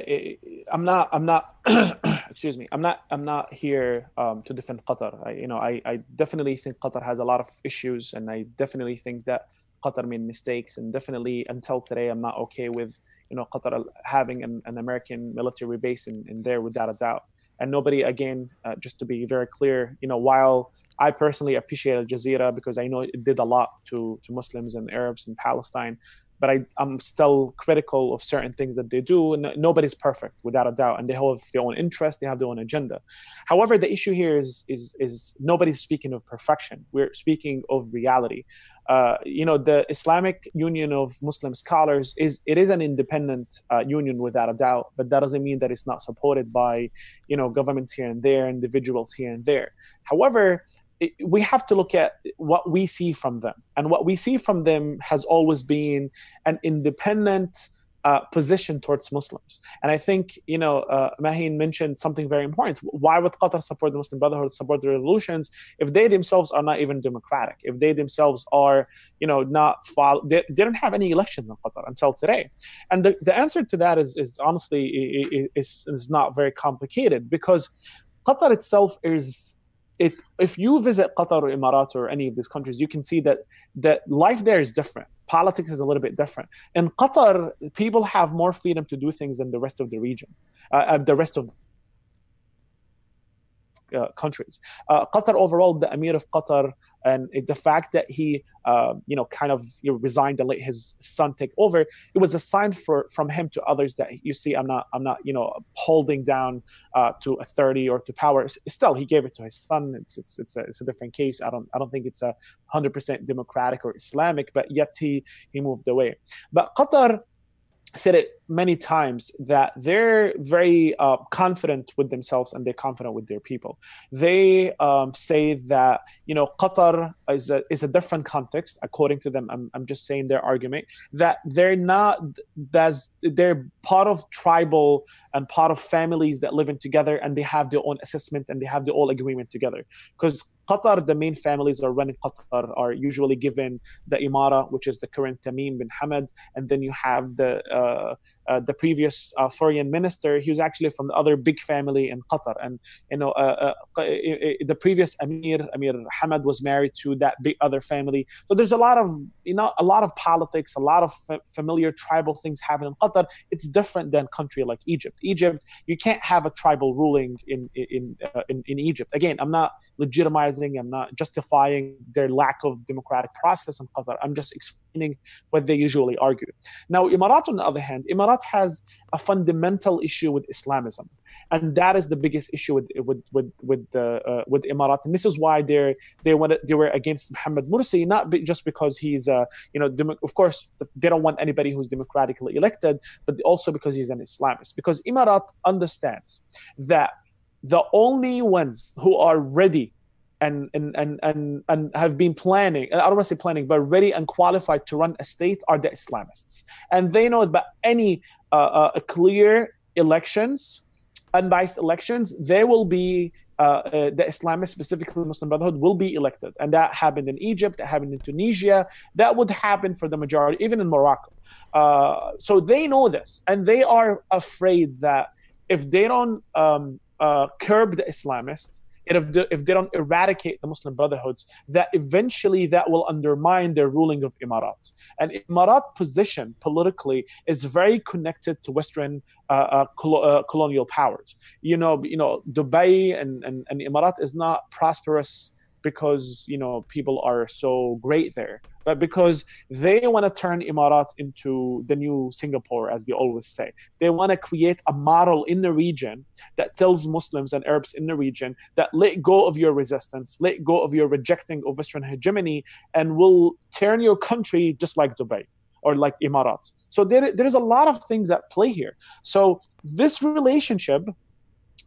I'm not, I'm not, excuse me, I'm not, I'm not here um, to defend Qatar. I, you know, I, I definitely think Qatar has a lot of issues, and I definitely think that Qatar made mistakes, and definitely until today, I'm not okay with, you know, Qatar having an, an American military base in, in there without a doubt. And nobody, again, uh, just to be very clear, you know, while I personally appreciate Al Jazeera because I know it did a lot to to Muslims and Arabs in Palestine but I, am still critical of certain things that they do. Nobody's perfect, without a doubt, and they have their own interests, they have their own agenda. However, the issue here is is is nobody's speaking of perfection. We're speaking of reality. Uh, you know, the Islamic Union of Muslim Scholars is it is an independent uh, union without a doubt, but that doesn't mean that it's not supported by, you know, governments here and there, individuals here and there. However, we have to look at what we see from them. And what we see from them has always been an independent uh, position towards Muslims. And I think, you know, uh, Mahin mentioned something very important. Why would Qatar support the Muslim Brotherhood, support the revolutions, if they themselves are not even democratic, if they themselves are, you know, not follow, they, they don't have any elections in Qatar until today. And the, the answer to that is, is honestly, is, is not very complicated because Qatar itself is it if you visit Qatar or Emirates or any of these countries, you can see that that life there is different. Politics is a little bit different. In Qatar, people have more freedom to do things than the rest of the region, uh, uh the rest of countries. Uh, Qatar overall, the Emir of Qatar, and the fact that he, uh, you know, kind of you know, resigned and let his son take over, it was a sign for from him to others that you see, I'm not, I'm not, you know, holding down uh, to authority or to power. Still, he gave it to his son. It's it's it's a, it's a different case. I don't I don't think it's a hundred percent democratic or Islamic, but yet he he moved away. But Qatar said it many times that they're very uh, confident with themselves and they're confident with their people. They um, say that you know Qatar is a is a different context according to them. I'm, I'm just saying their argument that they're not as they're part of tribal and part of families that live in together and they have their own assessment and they have their own agreement together because Qatar, the main families are running Qatar are usually given the Imara, which is the current Tamim bin Hamad, and then you have the uh, uh, the previous uh, foreign minister, he was actually from the other big family in Qatar. And you know, uh, uh, the previous Amir, Amir Hamad, was married to that big other family. So there's a lot of you know a lot of politics, a lot of f- familiar tribal things happen in Qatar. It's different than country like Egypt. Egypt, you can't have a tribal ruling in in uh, in, in Egypt. Again, I'm not legitimizing, I'm not justifying their lack of democratic process in Qatar. I'm just explaining what they usually argue. Now, Emirat, on the other hand, Emirat has a fundamental issue with Islamism, and that is the biggest issue with with with with the uh, with Emirat. And this is why they they wanted they were against Muhammad Morsi, not just because he's uh, you know dem- of course they don't want anybody who's democratically elected, but also because he's an Islamist. Because Emirat understands that the only ones who are ready and and and and, and have been planning i don't want to say planning but ready and qualified to run a state are the islamists and they know that any uh, uh, clear elections unbiased elections there will be uh, uh, the Islamists, specifically Muslim Brotherhood, will be elected. And that happened in Egypt, that happened in Tunisia, that would happen for the majority, even in Morocco. Uh, so they know this, and they are afraid that if they don't um, uh, curb the Islamists, if they, if they don't eradicate the Muslim Brotherhoods, that eventually that will undermine their ruling of Emirat. And Emirat position politically is very connected to Western uh, uh, col- uh, colonial powers. You know, you know, Dubai and, and, and Emirat is not prosperous because you know people are so great there but because they want to turn Emirat into the new Singapore, as they always say. They want to create a model in the region that tells Muslims and Arabs in the region that let go of your resistance, let go of your rejecting of Western hegemony, and will turn your country just like Dubai or like Emirat. So there, there's a lot of things that play here. So this relationship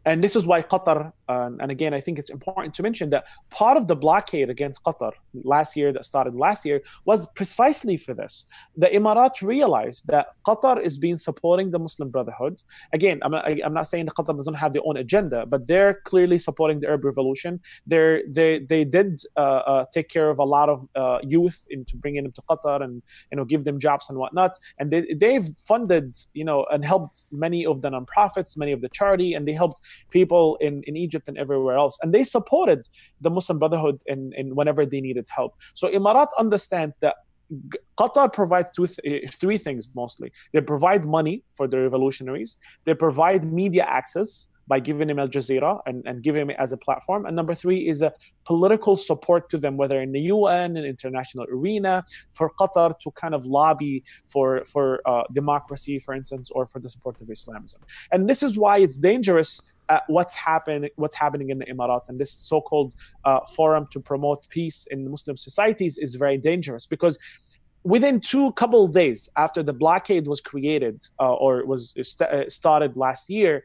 and this is why Qatar, uh, and again, I think it's important to mention that part of the blockade against Qatar last year, that started last year, was precisely for this. The Emirates realized that Qatar is being supporting the Muslim Brotherhood. Again, I'm not, I'm not saying that Qatar doesn't have their own agenda, but they're clearly supporting the Arab Revolution. They're, they they did uh, uh, take care of a lot of uh, youth into bringing them to Qatar and you know give them jobs and whatnot. And they, they've funded you know and helped many of the nonprofits, many of the charity, and they helped people in, in Egypt and everywhere else. And they supported the Muslim Brotherhood in, in whenever they needed help. So Emirat understands that Qatar provides two th- three things mostly. They provide money for the revolutionaries. They provide media access by giving them Al Jazeera and, and giving it as a platform. And number three is a political support to them, whether in the UN and international arena, for Qatar to kind of lobby for for uh, democracy, for instance, or for the support of Islamism. And this is why it's dangerous uh, what's happening what's happening in the Emirat and this so-called uh, forum to promote peace in Muslim societies is very dangerous because within two couple days after the blockade was created uh, or was st- uh, started last year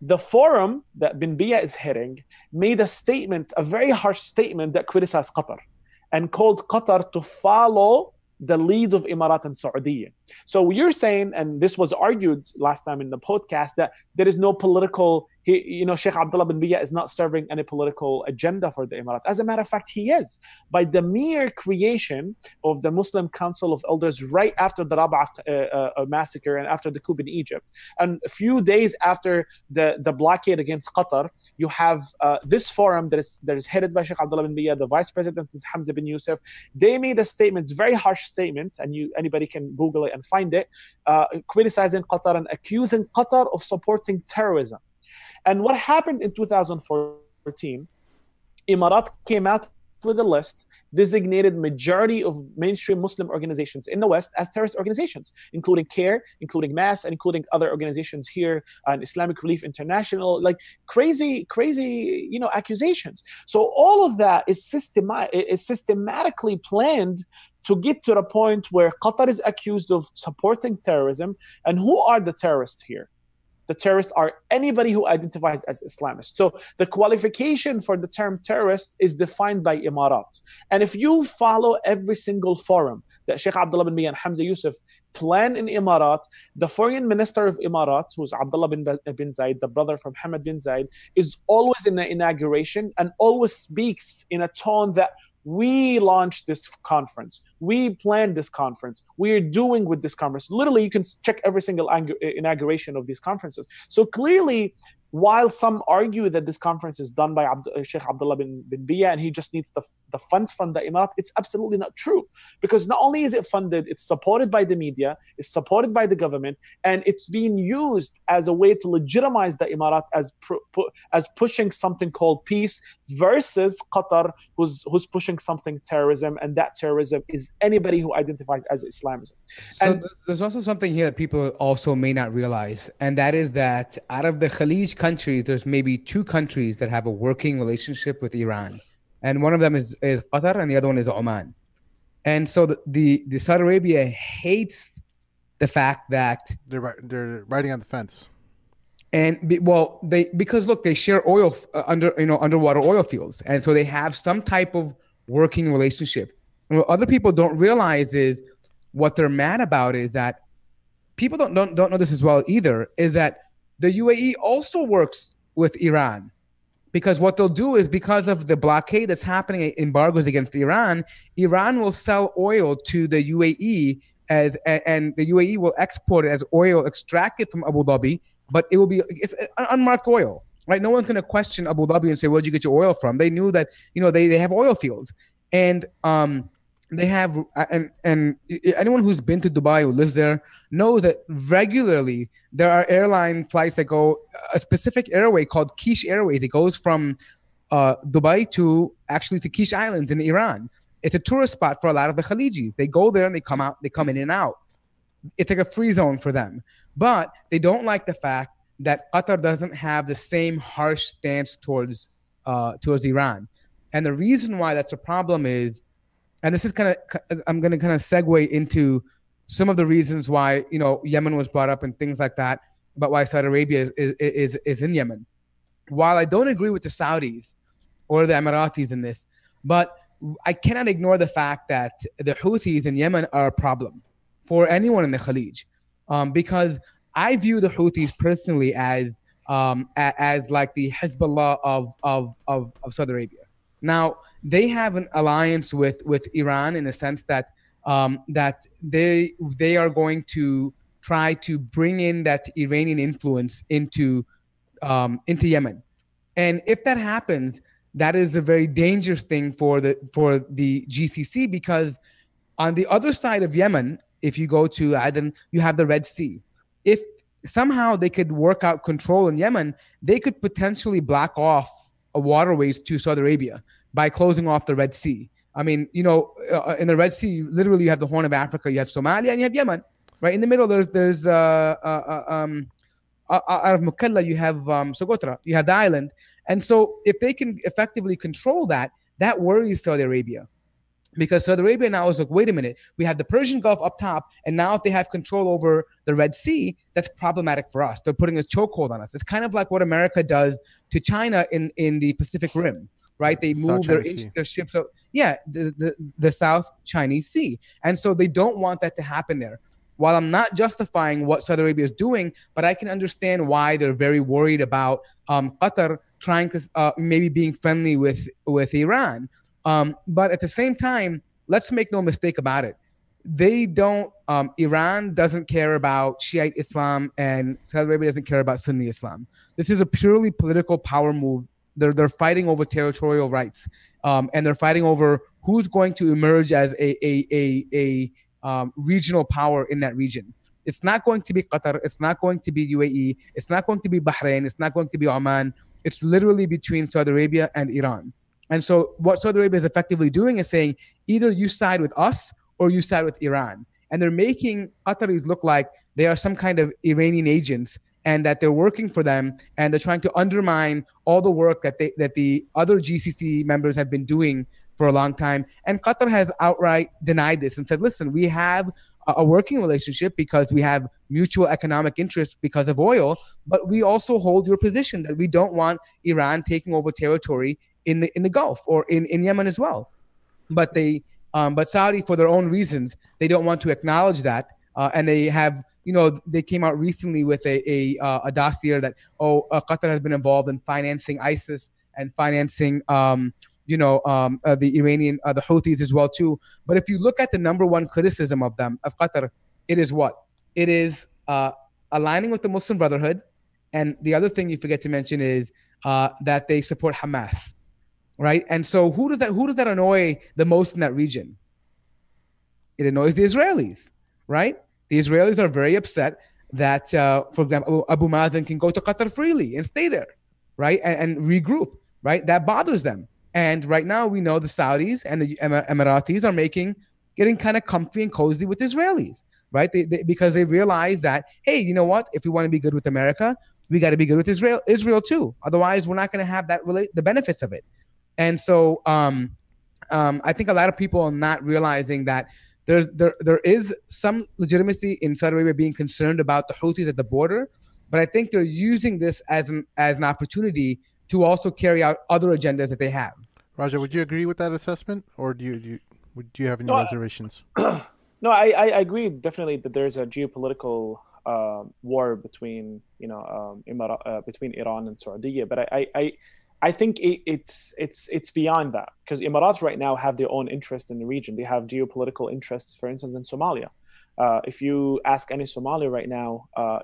the forum that bin Bayyah is heading made a statement, a very harsh statement that criticized Qatar and called Qatar to follow the lead of Emirat and Saudi. So you're saying, and this was argued last time in the podcast, that there is no political he, you know, Sheikh Abdullah bin Bayyah is not serving any political agenda for the Emirat. As a matter of fact, he is. By the mere creation of the Muslim Council of Elders right after the Rabaa uh, uh, massacre and after the coup in Egypt, and a few days after the, the blockade against Qatar, you have uh, this forum that is that is headed by Sheikh Abdullah bin Bayyah. The vice president is Hamza bin Yusuf. They made a statement, very harsh statement, and you anybody can Google it and find it, uh, criticizing Qatar and accusing Qatar of supporting terrorism. And what happened in 2014, Emirat came out with a list designated majority of mainstream Muslim organizations in the West as terrorist organizations, including CARE, including MAS, and including other organizations here, and Islamic Relief International, like crazy, crazy, you know, accusations. So all of that is systematic, is systematically planned to get to the point where Qatar is accused of supporting terrorism. And who are the terrorists here? The terrorists are anybody who identifies as Islamist. So the qualification for the term terrorist is defined by Emirat. And if you follow every single forum that Sheikh Abdullah bin Bayyah and Hamza Yusuf plan in Emirat, the foreign minister of Emirat, who's Abdullah bin, bin Zayed, the brother from Hamad bin Zayed, is always in the inauguration and always speaks in a tone that we launched this conference. We planned this conference. We're doing with this conference. Literally you can check every single inauguration of these conferences. So clearly while some argue that this conference is done by Abd- Sheikh Abdullah bin, bin Bayyah and he just needs the, the funds from the Emirat, it's absolutely not true. Because not only is it funded, it's supported by the media, it's supported by the government, and it's being used as a way to legitimize the Emirat as, pu- as pushing something called peace versus Qatar, who's, who's pushing something terrorism, and that terrorism is anybody who identifies as Islamism. So and, there's also something here that people also may not realize, and that is that out of the Khalij countries, there's maybe two countries that have a working relationship with Iran, and one of them is, is Qatar, and the other one is Oman. And so the, the, the Saudi Arabia hates the fact that they're they're riding on the fence. And be, well, they because look, they share oil uh, under you know underwater oil fields, and so they have some type of working relationship. And what other people don't realize is what they're mad about is that people don't don't, don't know this as well either. Is that the UAE also works with Iran because what they'll do is because of the blockade that's happening, embargoes against Iran, Iran will sell oil to the UAE as and the UAE will export it as oil extracted from Abu Dhabi, but it will be it's unmarked oil, right? No one's going to question Abu Dhabi and say, "Where'd you get your oil from?" They knew that you know they they have oil fields, and um, they have and and anyone who's been to Dubai who lives there knows that regularly there are airline flights that go a specific airway called Kish Airways. It goes from uh, Dubai to actually to Kish Islands in Iran. It's a tourist spot for a lot of the Khalijis. They go there and they come out. They come in and out. It's like a free zone for them. But they don't like the fact that Qatar doesn't have the same harsh stance towards uh, towards Iran. And the reason why that's a problem is and this is kind of I'm going to kind of segue into some of the reasons why you know Yemen was brought up and things like that, but why Saudi Arabia is is, is in Yemen. while I don't agree with the Saudis or the Emiratis in this, but I cannot ignore the fact that the Houthis in Yemen are a problem for anyone in the Khalij, um, because I view the Houthis personally as um, as like the Hezbollah of, of, of, of Saudi Arabia. Now they have an alliance with with Iran in a sense that um, that they they are going to try to bring in that Iranian influence into um, into Yemen, and if that happens, that is a very dangerous thing for the for the GCC because on the other side of Yemen, if you go to Aden, you have the Red Sea. If somehow they could work out control in Yemen, they could potentially block off a waterways to Saudi Arabia by closing off the Red Sea. I mean, you know, uh, in the Red Sea, literally you have the Horn of Africa, you have Somalia, and you have Yemen. Right in the middle, there's there's uh, uh, uh um, uh, uh, out of Mukalla, you have um, Socotra, you have the island, and so if they can effectively control that, that worries Saudi Arabia. Because Saudi Arabia now is like, wait a minute, we have the Persian Gulf up top, and now if they have control over the Red Sea, that's problematic for us. They're putting a chokehold on us. It's kind of like what America does to China in, in the Pacific Rim, right? They move their, their ships. So yeah, the, the, the South Chinese Sea. And so they don't want that to happen there while I'm not justifying what Saudi Arabia is doing, but I can understand why they're very worried about um, Qatar trying to uh, maybe being friendly with with Iran. Um, but at the same time, let's make no mistake about it. They don't. Um, Iran doesn't care about Shiite Islam, and Saudi Arabia doesn't care about Sunni Islam. This is a purely political power move. They're they're fighting over territorial rights, um, and they're fighting over who's going to emerge as a a a, a um, regional power in that region. It's not going to be Qatar. It's not going to be UAE. It's not going to be Bahrain. It's not going to be Oman. It's literally between Saudi Arabia and Iran. And so, what Saudi Arabia is effectively doing is saying either you side with us or you side with Iran. And they're making Qataris look like they are some kind of Iranian agents and that they're working for them and they're trying to undermine all the work that they that the other GCC members have been doing for a long time. And Qatar has outright denied this and said, listen, we have a working relationship because we have mutual economic interests because of oil, but we also hold your position that we don't want Iran taking over territory in the in the Gulf or in, in Yemen as well. But they um, but Saudi, for their own reasons, they don't want to acknowledge that, uh, and they have you know they came out recently with a a, uh, a dossier that oh uh, Qatar has been involved in financing ISIS and financing um, you know um, uh, the Iranian uh, the Houthis as well too. But if you look at the number one criticism of them of Qatar, it is what it is uh, aligning with the Muslim Brotherhood, and the other thing you forget to mention is uh, that they support Hamas, right? And so who does that who does that annoy the most in that region? It annoys the Israelis, right? The Israelis are very upset that, uh, for example, Abu Mazen can go to Qatar freely and stay there, right, and, and regroup, right? That bothers them. And right now, we know the Saudis and the Emiratis are making getting kind of comfy and cozy with Israelis, right? They, they, because they realize that, hey, you know what? If we want to be good with America, we got to be good with Israel, Israel too. Otherwise, we're not going to have that relate the benefits of it. And so, um, um, I think a lot of people are not realizing that there, there, there is some legitimacy in Saudi Arabia being concerned about the Houthis at the border, but I think they're using this as an as an opportunity to also carry out other agendas that they have. Raja, would you agree with that assessment, or do you do you, would, do you have any no, reservations? no, I, I agree definitely that there's a geopolitical uh, war between you know um, uh, between Iran and Saudi, Arabia, but I I, I think it, it's it's it's beyond that because Emirates right now have their own interest in the region. They have geopolitical interests, for instance, in Somalia. Uh, if you ask any Somali right now, uh,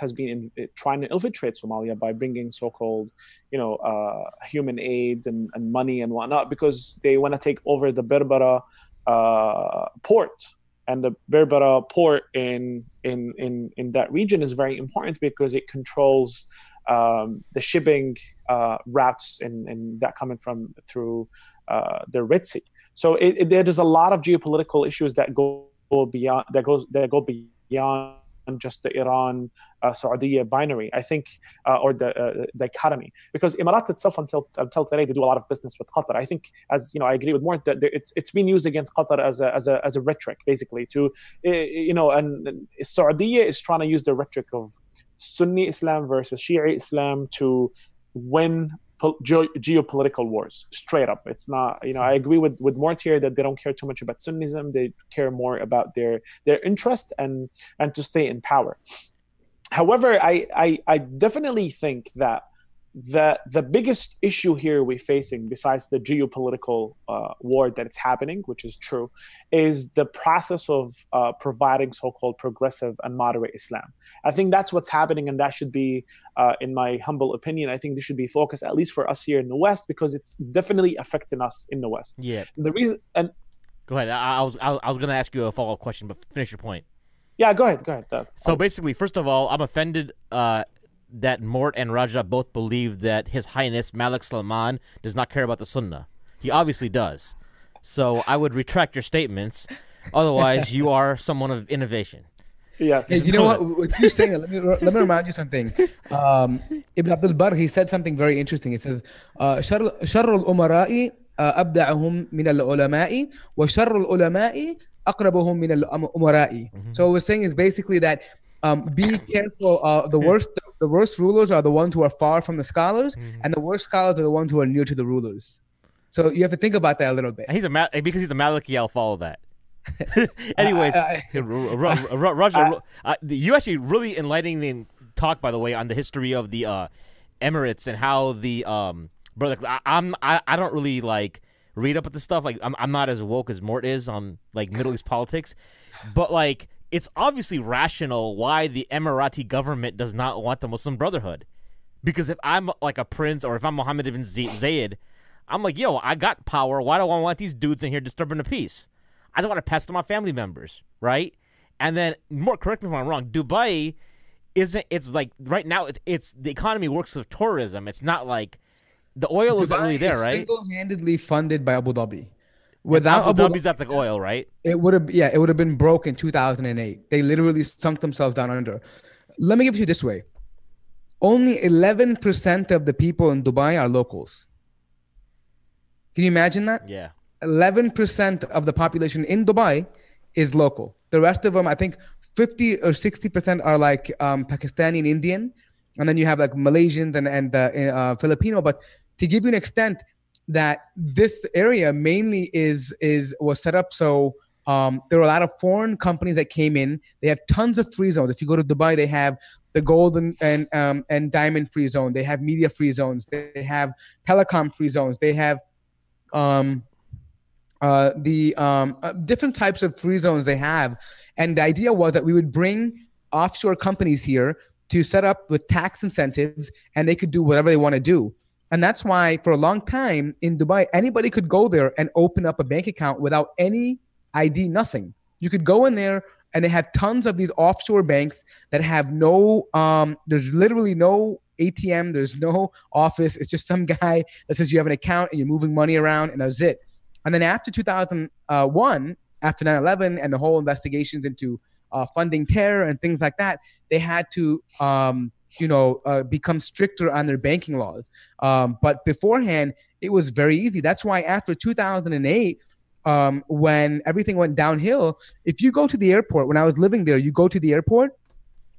has been in, trying to infiltrate Somalia by bringing so-called, you know, uh, human aid and, and, money and whatnot because they want to take over the Berbera uh, port. And the Berbera port in, in in in that region is very important because it controls um, the shipping uh, routes and, that coming from through uh, the Red Sea. So it, it, there's a lot of geopolitical issues that go beyond that goes that go beyond just the Iran uh, Saudi binary, I think, uh, or the uh, dichotomy. Because Emirat itself, until until today, they do a lot of business with Qatar. I think, as you know, I agree with more that it's it's been used against Qatar as a as a as a rhetoric, basically. To you know, and, and Saudi is trying to use the rhetoric of Sunni Islam versus Shia Islam to win po- geo- geopolitical wars. Straight up, it's not. You know, I agree with with Mort here that they don't care too much about Sunnism. They care more about their their interest and and to stay in power. However, I I, I definitely think that the the biggest issue here we're facing, besides the geopolitical uh, war that it's happening, which is true, is the process of uh, providing so-called progressive and moderate Islam. I think that's what's happening, and that should be, uh, in my humble opinion, I think this should be focused at least for us here in the West because it's definitely affecting us in the West. Yeah. The reason, and Go ahead. I, I was I, was gonna ask you a follow up question, but finish your point. yeah, go ahead, go ahead. So basically, first of all, I'm offended uh, that Mort and Raja both believe that His Highness Malik Salman does not care about the Sunnah. He obviously does. So I would retract your statements. Otherwise, you are someone of innovation. yes, Hey, you know what? With you saying it, let me let me remind you something. Um, Ibn Abdul Barr he said something very interesting. He says, uh, "شر شر الأمراء uh, أبدعهم من العلماء وشر العلماء أقربهم من الأمراء." So what we're saying is basically that um, be careful. Uh, the worst the worst rulers are the ones who are far from the scholars, and the worst scholars are the ones who are near to the rulers. So you have to think about that a little bit. He's a Ma- because he's a Maliki. I'll follow that. Anyways, I- Ra- Ra- Ra- Raja, you actually really enlightening talk, by the way, on the history of the uh, Emirates and how the um, brother. I, I'm I, I don't really like read up at the stuff. Like I'm I'm not as woke as Mort is on like Middle East politics, but like it's obviously rational why the Emirati government does not want the Muslim Brotherhood. Because if I'm like a prince or if I'm Mohammed ibn Zayed, I'm like, yo, I got power. Why do I want these dudes in here disturbing the peace? I don't want to pest on my family members, right? And then, more correct me if I'm wrong. Dubai isn't. It's like right now. It's, it's the economy works of tourism. It's not like the oil isn't really Dubai there, is right? Single-handedly funded by Abu Dhabi. Without Abu Dhabi's at the oil, right? It would have, yeah, it would have been broke in 2008. They literally sunk themselves down under. Let me give it to you this way: only 11% of the people in Dubai are locals. Can you imagine that? Yeah. 11% of the population in Dubai is local. The rest of them, I think 50 or 60% are like um, Pakistani and Indian. And then you have like Malaysians and, and uh, uh, Filipino. But to give you an extent that this area mainly is, is was set up so um, there were a lot of foreign companies that came in. They have tons of free zones. If you go to Dubai, they have the golden and um, and diamond free zone. They have media free zones. They have telecom free zones. They have um, uh, the um, uh, different types of free zones they have. And the idea was that we would bring offshore companies here to set up with tax incentives and they could do whatever they want to do. And that's why for a long time in Dubai, anybody could go there and open up a bank account without any ID, nothing. You could go in there and they have tons of these offshore banks that have no, um, there's literally no ATM, there's no office. It's just some guy that says you have an account and you're moving money around and that's it. And then after 2001, after 9 11 and the whole investigations into uh, funding terror and things like that, they had to, um, you know, uh, become stricter on their banking laws. Um, but beforehand, it was very easy. That's why after 2008, um, when everything went downhill, if you go to the airport, when I was living there, you go to the airport,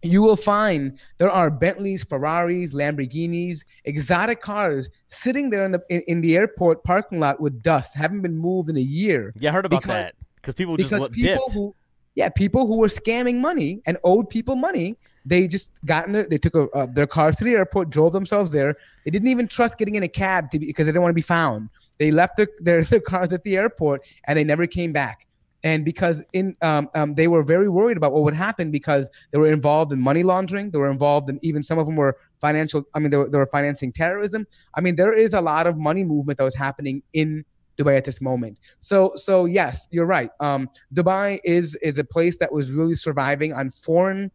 you will find there are Bentleys, Ferraris, Lamborghinis, exotic cars sitting there in the in, in the airport parking lot with dust, haven't been moved in a year. Yeah, I heard about Because- that because people just Because people dipped. who, yeah, people who were scamming money and owed people money, they just got in there, they took a, uh, their cars to the airport, drove themselves there. They didn't even trust getting in a cab to be, because they didn't want to be found. They left their, their, their cars at the airport and they never came back. And because in um, um, they were very worried about what would happen because they were involved in money laundering, they were involved in even some of them were financial. I mean, they were, they were financing terrorism. I mean, there is a lot of money movement that was happening in Dubai at this moment. So, so yes, you're right. Um, Dubai is is a place that was really surviving on foreign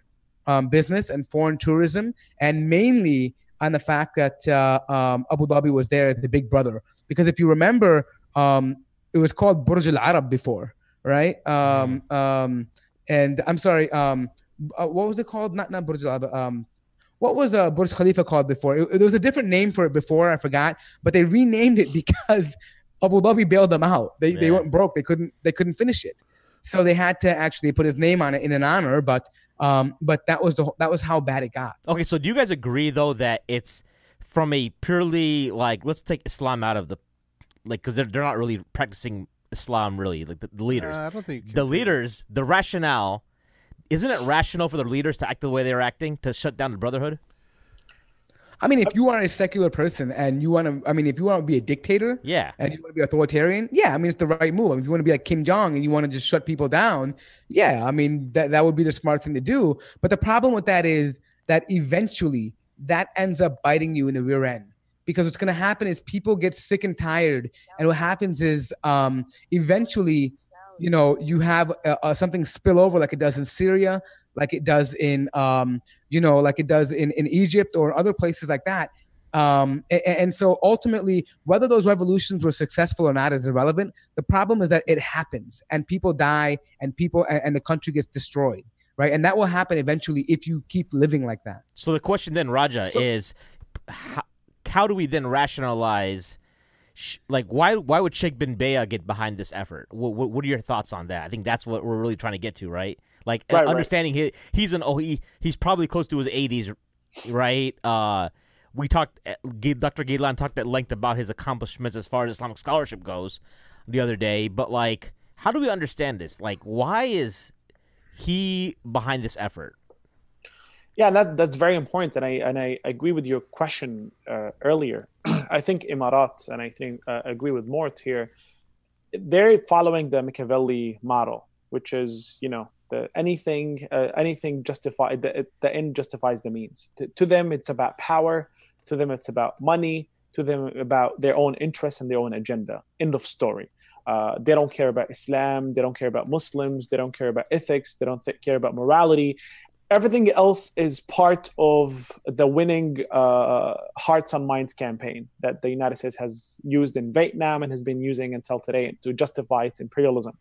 um, business and foreign tourism, and mainly on the fact that uh, um, Abu Dhabi was there as the big brother. Because if you remember, um, it was called Burj Al Arab before, right? Um, um, and I'm sorry, um, uh, what was it called? Not not Burj Al Arab. Um, what was uh, Burj Khalifa called before? It, there was a different name for it before. I forgot, but they renamed it because Abu Dhabi bailed them out. They they Yeah. went broke. They couldn't they couldn't finish it, so they had to actually put his name on it in an honor. But um, but that was the that was how bad it got. Okay, so do you guys agree though that it's from a purely like let's take Islam out of the like because they're they're not really practicing Islam really like the, the leaders. Uh, I don't think the leaders, the rationale, isn't it rational for the leaders to act the way they're acting to shut down the Brotherhood? I mean, if you are a secular person and you want to, I mean, if you want to be a dictator, Yeah. and you want to be authoritarian, yeah, I mean, it's the right move. I mean, if you want to be like Kim Jong and you want to just shut people down, yeah, I mean, that, that would be the smart thing to do. But the problem with that is that eventually that ends up biting you in the rear end because what's going to happen is people get sick and tired. And what happens is um, eventually, you know, you have uh, uh, something spill over like it does in Syria, like it does in, um, you know, like it does in, in Egypt or other places like that. Um, a- a- and, so ultimately, whether those revolutions were successful or not is irrelevant. The problem is that it happens and people die and people and, and the country gets destroyed, right? And that will happen eventually if you keep living like that. So the question then, Raja, is how, how do we then rationalize? Like why why would Sheikh bin Bayyah get behind this effort? What, what what are your thoughts on that? I think that's what we're really trying to get to, right? Like Right, right. understanding he he's an oh he he's probably close to his 80s, right? Uh, we talked. uh, Dr. Ghilan talked at length about his accomplishments as far as Islamic scholarship goes the other day. But like, how do we understand this? Like, why is he behind this effort? Yeah, that that's very important, and I and I agree with your question uh, earlier. I think Emirat, and I think uh, agree with Mort here. They're following the Machiavelli model, which is you know the anything uh, anything justify the, the end justifies the means. To, to them, it's about power. To them, it's about money. To them, about their own interests and their own agenda. End of story. Uh, they don't care about Islam. They don't care about Muslims. They don't care about ethics. They don't th- care about morality everything else is part of the winning uh, hearts and minds campaign that the United States has used in Vietnam and has been using until today to justify its imperialism.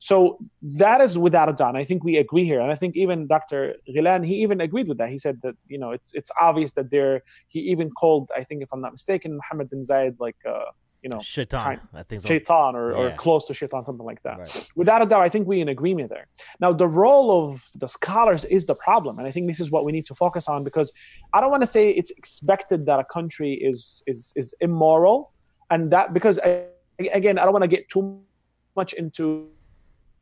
So that is without a doubt. I think we agree here, and I think even Dr. Ghilan he even agreed with that. He said that you know it's it's obvious that there. He even called, I think, if I'm not mistaken, Mohammed bin Zayed like uh, you know Shaitan, kind- I think. Shaitan or, or close to shaitan, something like that Right. without a doubt, I think we're in agreement there. Now, the role of the scholars is the problem, and I think this is what we need to focus on because I don't want to say it's expected that a country is is is immoral, and that because I, again, I don't want to get too much into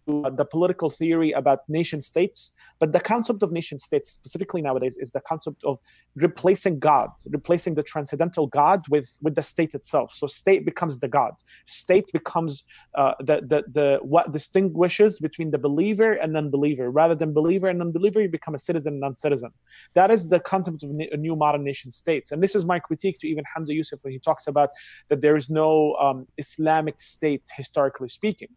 the political theory about nation states, but the concept of nation states specifically nowadays is the concept of replacing God, replacing the transcendental God with with the state itself. So state becomes the God. State becomes uh, the, the the what distinguishes between the believer and non-believer. Rather than believer and non-believer, you become a citizen and non-citizen. That is the concept of na- new modern nation states. And this is my critique to even Hamza Yusuf when he talks about that there is no um, Islamic state historically speaking.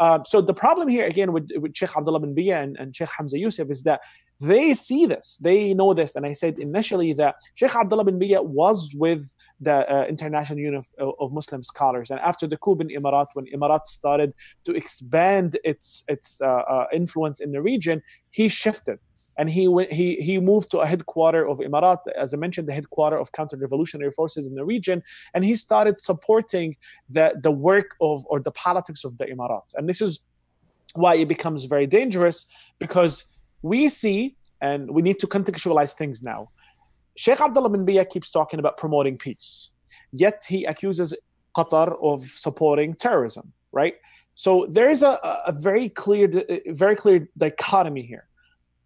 Um, so the problem here again with, with Sheikh Abdullah bin Bayyah and, and Sheikh Hamza Yusuf is that they see this, they know this, and I said initially that Sheikh Abdullah bin Bayyah was with the uh, International Union of, of Muslim Scholars, and after the coup in Emirat, when Emirat started to expand its its uh, uh, influence in the region, he shifted. And he he he moved to a headquarter of Emirat, as I mentioned, the headquarter of counter-revolutionary forces in the region, and he started supporting the the work of or the politics of the Emirat, and this is why it becomes very dangerous because we see and we need to contextualize things now. Sheikh Abdullah bin Bayyah keeps talking about promoting peace, yet he accuses Qatar of supporting terrorism, right? So there is a, a very clear, very clear dichotomy here.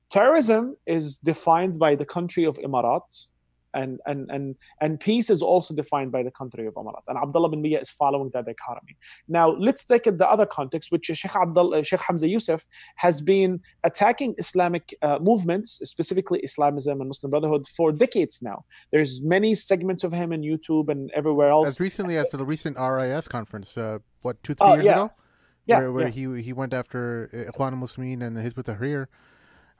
Terrorism is defined by the country of Emirat, and and and and peace is also defined by the country of Emirat. And Abdullah bin Bayyah is following that dichotomy. Now let's take it the other context, which is Sheikh Abdullah, Sheikh Hamza Yusuf has been attacking Islamic uh, movements, specifically Islamism and Muslim Brotherhood, for decades now. There's many segments of him in YouTube and everywhere else. As recently as the recent RIS conference, uh, what two three Oh, years yeah. ago, Yeah, where, where yeah. he he went after uh, Ikhwan Muslimin and Hizb ut-Tahrir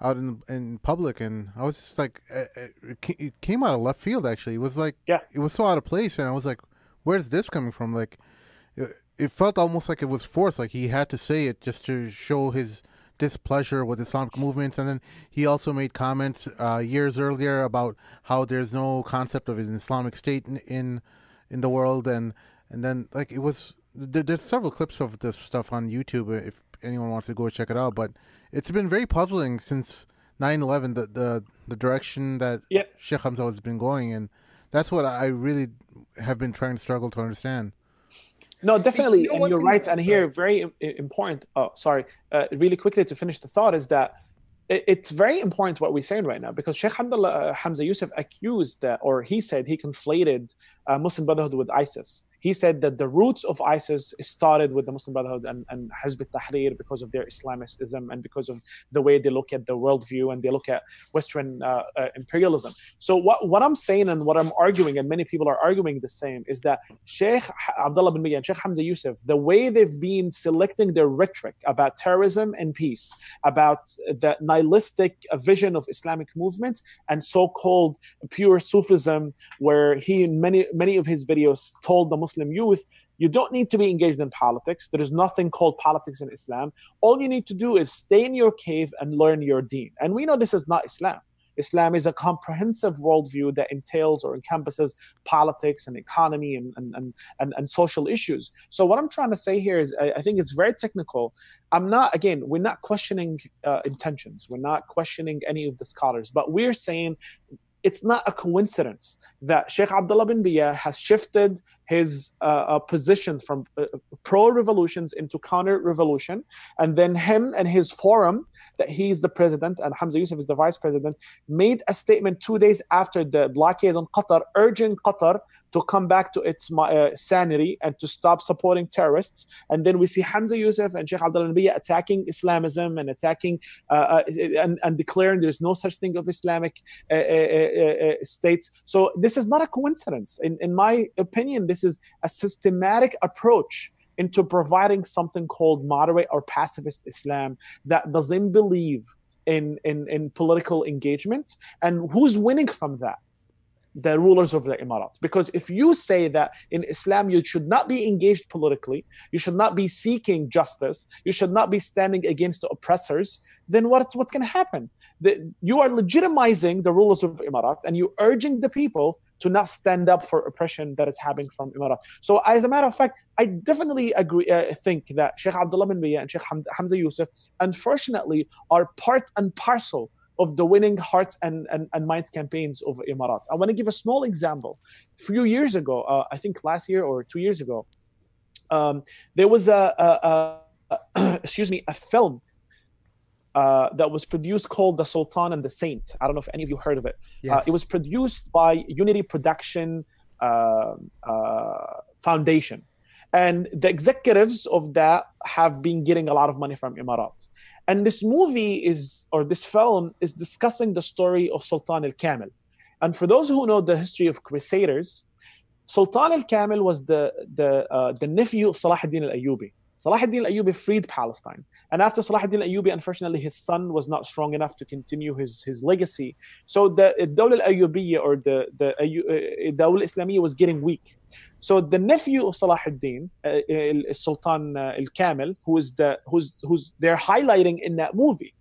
out in in public, and I was just like, uh, uh, it came out of left field. Actually, it was like, Yeah. it was so out of place, and I was like, where's this coming from? Like, it, it felt almost like it was forced. Like he had to say it just to show his displeasure with Islamic movements, and then he also made comments uh, years earlier about how there's no concept of an Islamic state in in, in the world, and and then like it was. There's several clips of this stuff on YouTube if anyone wants to go check it out, but it's been very puzzling since 9/11 the the, the direction that Yeah. Sheikh Hamza has been going, and That's what I really have been trying to struggle to understand. No, definitely, You know and you're thing- right. And here, very important. Oh, sorry. Uh, really quickly to finish the thought is that it's very important what we're saying right now because Sheikh Hamdullah uh, Hamza Yusuf accused that, or he said he conflated uh, Muslim Brotherhood with ISIS. He said that the roots of ISIS started with the Muslim Brotherhood and, and Hizb ut-Tahrir because of their Islamism and because of the way they look at the worldview and they look at Western uh, uh, imperialism. So what, what I'm saying and what I'm arguing, and many people are arguing the same, is that Sheikh Abdullah bin Bayyah and Sheikh Hamza Yusuf, the way they've been selecting their rhetoric about terrorism and peace, about the nihilistic vision of Islamic movements and so-called pure Sufism, where he in many many of his videos told the Muslim youth, you don't need to be engaged in politics. There is nothing called politics in Islam. All you need to do is stay in your cave and learn your deen. And we know this is not Islam. Islam is a comprehensive worldview that entails or encompasses politics and economy and, and, and, and, and social issues. So, what I'm trying to say here is I, I think it's very technical. I'm not, again, we're not questioning uh, intentions, we're not questioning any of the scholars, but we're saying it's not a coincidence that Sheikh Abdullah bin Bayyah has shifted his uh, uh, positions from uh, pro revolutions into counter revolution. And then him and his forum, that he's the president and Hamza Yusuf is the vice president, made a statement two days after the blockade on Qatar, urging Qatar to come back to its uh, sanity and to stop supporting terrorists. And then we see Hamza Yusuf and Sheikh Bayyah attacking Islamism and attacking uh, uh, and, and declaring there's no such thing of Islamic uh, uh, uh, states. So this is not a coincidence. In, in my opinion, this is a systematic approach into providing something called moderate or pacifist Islam that doesn't believe in, in, in political engagement. And who's winning from that? the rulers of the Emirates. Because if you say that in Islam you should not be engaged politically, you should not be seeking justice, you should not be standing against the oppressors, then what's what's going to happen? The, you are legitimizing the rulers of Emirates and you're urging the people to not stand up for oppression that is happening from Emirates. So, as a matter of fact, I definitely agree. Uh, think that Sheikh Abdullah bin Bayyah and Sheikh Ham- Hamza Yusuf, unfortunately, are part and parcel of the winning hearts and, and, and minds campaigns of Emirates. I want to give a small example. A few years ago, uh, I think last year or two years ago, um, there was a, a, a excuse me a film uh, that was produced called The Sultan and the Saint. I don't know if any of you heard of it. Yes. Uh, it was produced by Unity Production uh, uh, Foundation. And the executives of that have been getting a lot of money from Emirates. And this movie is, or this film is discussing the story of Sultan al Kamil. And for those who know the history of Crusaders, Sultan al Kamil was the, the, uh, the nephew of Salah ad-Din al-Ayyubi. Salah ad-Din al-Ayyubi freed Palestine. And after Salah ad-Din al-Ayyubi, unfortunately, his son was not strong enough to continue his, his legacy. So the Dawla al-Ayyubiyya or the, the uh, Dawla Islamiyya was getting weak. So the nephew of Salah ad-Din, uh, Sultan uh, al-Kamil, who is the, who's, who's they're highlighting in that movie,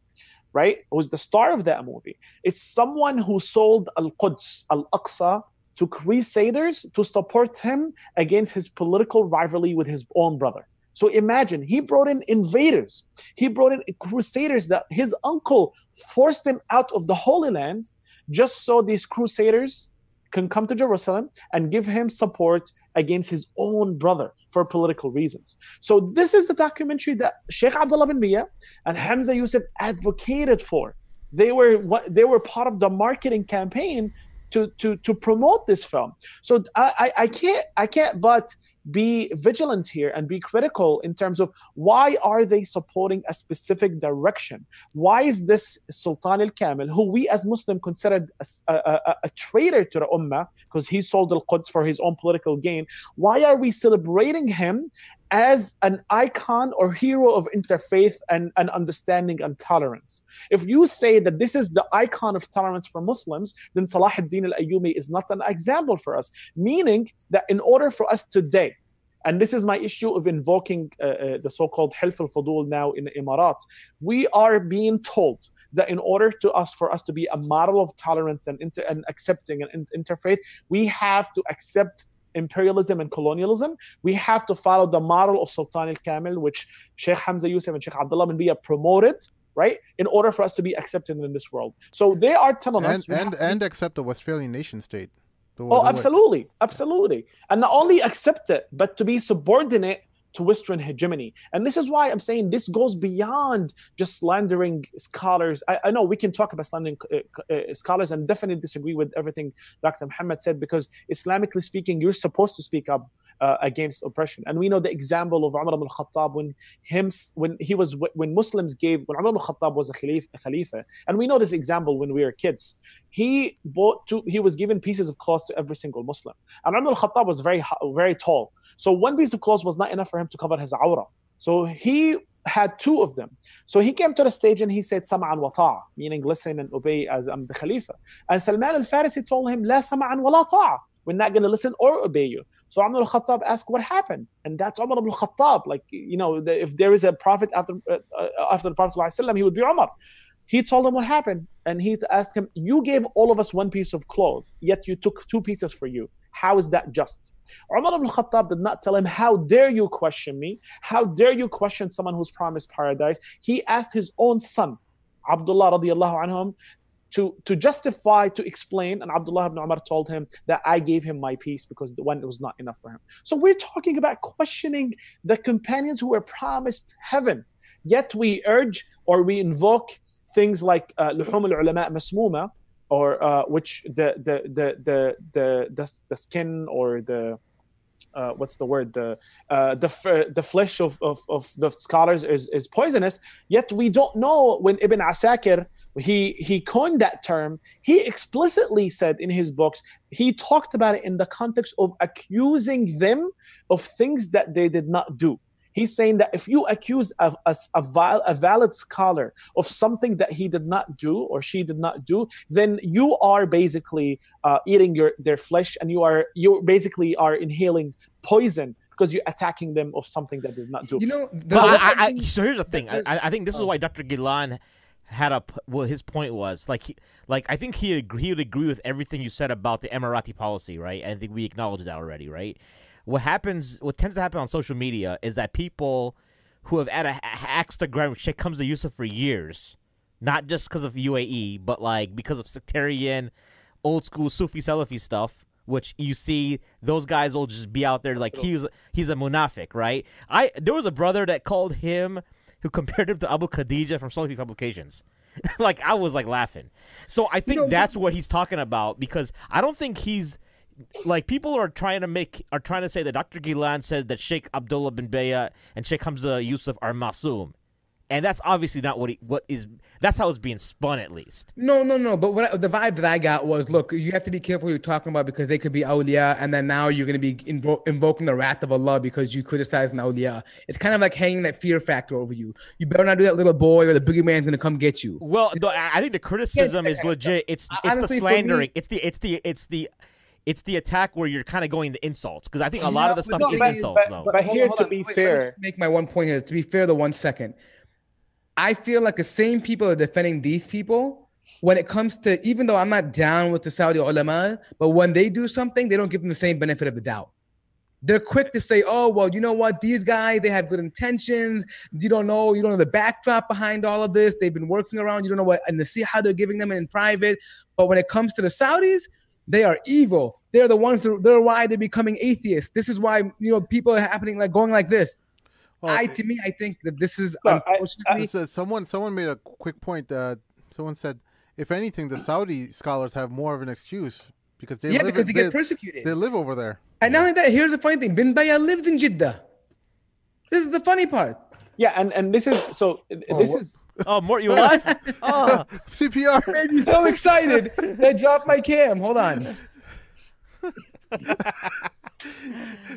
right? Who's the star of that movie. It's someone who sold Al-Quds, Al-Aqsa, to crusaders to support him against his political rivalry with his own brother. So imagine he brought in invaders. He brought in crusaders that his uncle forced him out of the Holy Land just so these crusaders can come to Jerusalem and give him support against his own brother for political reasons. So this is the documentary that Sheikh Abdullah bin Bayyah and Hamza Yusuf advocated for. They were they were part of the marketing campaign to to to promote this film. So I I, I can't I can't but be vigilant here and be critical in terms of why are they supporting a specific direction? Why is this sultan al-kamil who we as muslim considered a, a, a traitor to the ummah because he sold al-quds for his own political gain why are we celebrating him as an icon or hero of interfaith and, and understanding and tolerance. If you say that this is the icon of tolerance for Muslims, then Salah ad-Din al-Ayyubi is not an example for us. Meaning that in order for us today, and this is my issue of invoking uh, uh, the so-called Hilf al-Fudul now in the Emirat, we are being told that in order to us for us to be a model of tolerance and, inter- and accepting and interfaith, we have to accept imperialism and colonialism, we have to follow the model of Sultan al-Kamil, which Sheikh Hamza Yusuf and Sheikh Abdullah bin Bayyah promoted, right? In order for us to be accepted in this world. So they are telling and us... and, and accept the Westphalian nation state. The, Oh, absolutely, absolutely. And not only accept it, but to be subordinate to Western hegemony. And this is why I'm saying this goes beyond just slandering scholars. I, I know we can talk about slandering uh, uh, scholars and definitely disagree with everything Dr. Muhammad said because Islamically speaking, you're supposed to speak up uh, against oppression. And we know the example of Umar ibn al-Khattab when him when he was when Muslims gave when Umar ibn al-Khattab was a khalifa, a khalifa, and we know this example when we were kids. He bought two, he was given pieces of cloth to every single Muslim. And Umar al-Khattab was very very tall. So one piece of clothes was not enough for him to cover his awrah. So he had two of them. So he came to the stage and he said, Sama'an wa ta'a, meaning listen and obey as I'm the Khalifa. And Salman al Farisi told him, La sama'an wa la ta'a. We're not going to listen or obey you. So Umar al Khattab asked, What happened? And that's Umar ibn Khattab. Like, you know, the, if there is a prophet after, uh, uh, after the Prophet, ﷺ, he would be Umar. He told him what happened. And he asked him, You gave all of us one piece of clothes, yet you took two pieces for you. How is that just? Umar ibn Khattab did not tell him, How dare you question me? How dare you question someone who's promised paradise? He asked his own son, Abdullah radiallahu anhum, to, to justify, to explain. And Abdullah ibn Umar told him that I gave him my peace because the one was not enough for him. So we're talking about questioning the companions who were promised heaven. Yet we urge or we invoke things like uh, luhum al-ulama masmuma, or uh, which the the the the the the, the skin or the uh, what's the word? The uh, the f- the flesh of, of, of the scholars is, is poisonous. Yet we don't know when ibn asakir he he coined that term. He explicitly said in his books he talked about it in the context of accusing them of things that they did not do He's saying that if you accuse a, a, a, val- a valid scholar of something that he did not do or she did not do, then you are basically uh, eating your their flesh, and you are you basically are inhaling poison because you're attacking them of something that they did not do. You know, But I, I, I, so here's the thing. I, I I think this is oh. why Dr. Ghilan had a well. His point was like he, like I think he agree, he would agree with everything you said about the Emirati policy, right? I think we acknowledged that already, right? What happens, what tends to happen on social media is that people who have had a axe to grind with Sheikh Hamza Yusuf for years, not just because of UAE, but like because of sectarian, old school Sufi Salafi stuff. Which you see, those guys will just be out there like he was. He's a munafiq, right? I there was a brother that called him who compared him to Abu Khadija from Salafi Publications. like I was like laughing. So I think know, that's what he's talking about because I don't think he's like people are trying to make are trying to say that Dr. Ghilan says that Sheikh Abdullah bin Bayyah and Sheikh Hamza Yusuf are masum. And that's obviously not what he what is that's how it's being spun at least. No, no, no. But what I, the vibe that I got was, look, you have to be careful you're talking about because they could be awliya, and then now you're going to be invo- invoking the wrath of Allah because you criticize an awliya. It's kind of like hanging that fear factor over you. You better not do that, little boy, or the boogeyman's going to come get you. Well, I think the criticism is legit. It's it's the Honestly, me- slandering. It's the it's the it's the it's the attack where you're kind of going to insults because I think a lot of the stuff No, is but- insults but- though. but hold here, hold to be Wait, let me fair- just make my one point here. To be fair, the one second, I feel like the same people are defending these people when it comes to even though I'm not down with the Saudi ulama, but when they do something, they don't give them the same benefit of the doubt. They're quick to say, "Oh, well, you know what? These guys, they have good intentions. You don't know, you don't know the backdrop behind all of this. They've been working around. You don't know what and to see how they're giving them in private. But when it comes to the Saudis, they are evil. They're the ones. That, they're why they're becoming atheists. This is why you know people are happening like going like this. Well, I to me, I think that this is Look, I- unfortunately. This is- someone someone made a quick point. Uh, someone said, if anything, the Saudi scholars have more of an excuse because they yeah, live because in- they get persecuted. they live over there. and not only that, here's the funny thing: Bin Bayyah lives in Jeddah. This is the funny part. Yeah, and and this is so. Oh, this what- is Oh, Mort, you alive? oh, CPR. made me so excited that I dropped my cam. Hold on.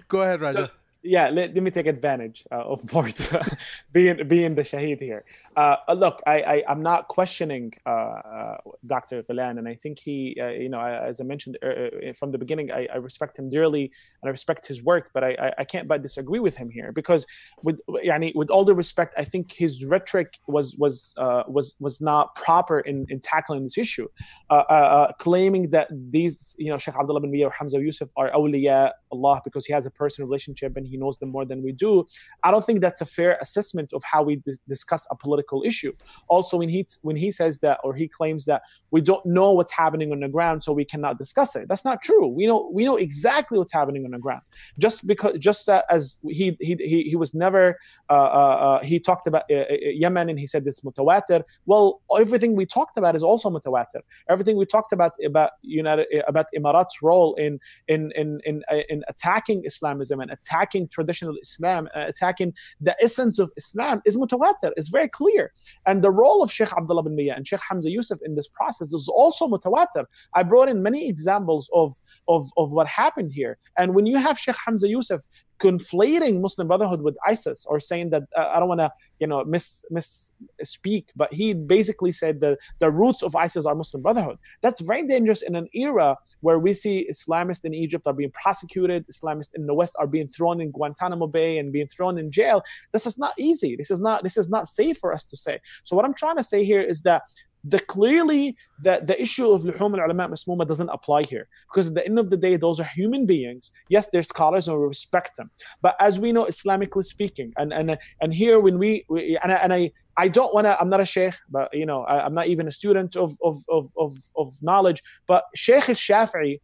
Go ahead, Raja. yeah let, let me take advantage uh, of Mort being being the shaheed here uh, uh, look I, I i'm not questioning uh, uh, dr Ghilan, and i think he uh, you know as i mentioned uh, from the beginning I, I respect him dearly and i respect his work but I, I can't but disagree with him here because with yani, with all due respect i think his rhetoric was was was was not proper in, in tackling this issue claiming that these you know Sheikh Abdullah bin Bayyah or Hamza Yusuf are awliya Allah because he has a personal relationship and he knows them more than we do. I don't think that's a fair assessment of how we discuss a political issue. Also, when he when he says that or he claims that we don't know what's happening on the ground, so we cannot discuss it. That's not true. We know we know exactly what's happening on the ground. Just because just uh, as he he he, he was never uh, uh, uh he talked about uh, uh, Yemen and he said it's mutawatir. Well, everything we talked about is also mutawatir. Everything we talked about about United about Emirat's role in in in in, in attacking Islamism and attacking traditional Islam, attacking the essence of Islam is mutawatir. It's very clear. And the role of Sheikh Abdullah bin Bayyah and Sheikh Hamza Yusuf in this process is also mutawatir. I brought in many examples of, of, of what happened here. And when you have Sheikh Hamza Yusuf conflating Muslim Brotherhood with ISIS or saying that uh, I don't want to you know miss misspeak, but he basically said that the roots of ISIS are Muslim Brotherhood. That's very dangerous in an era where we see Islamists in Egypt are being prosecuted, Islamists in the West are being thrown in Guantanamo Bay and being thrown in jail. This is not easy. This is not this is not safe for us to say. So what I'm trying to say here is that the clearly the, the issue of luhum al-ulama masmuma doesn't apply here. Because at the end of the day those are human beings. Yes they're scholars and we respect them. But as we know islamically speaking and and and here when we, we and, I, and I I don't want to I'm not a sheikh but you know I, am not even a student of of of of, of knowledge. But Sheikh al-Shafi'i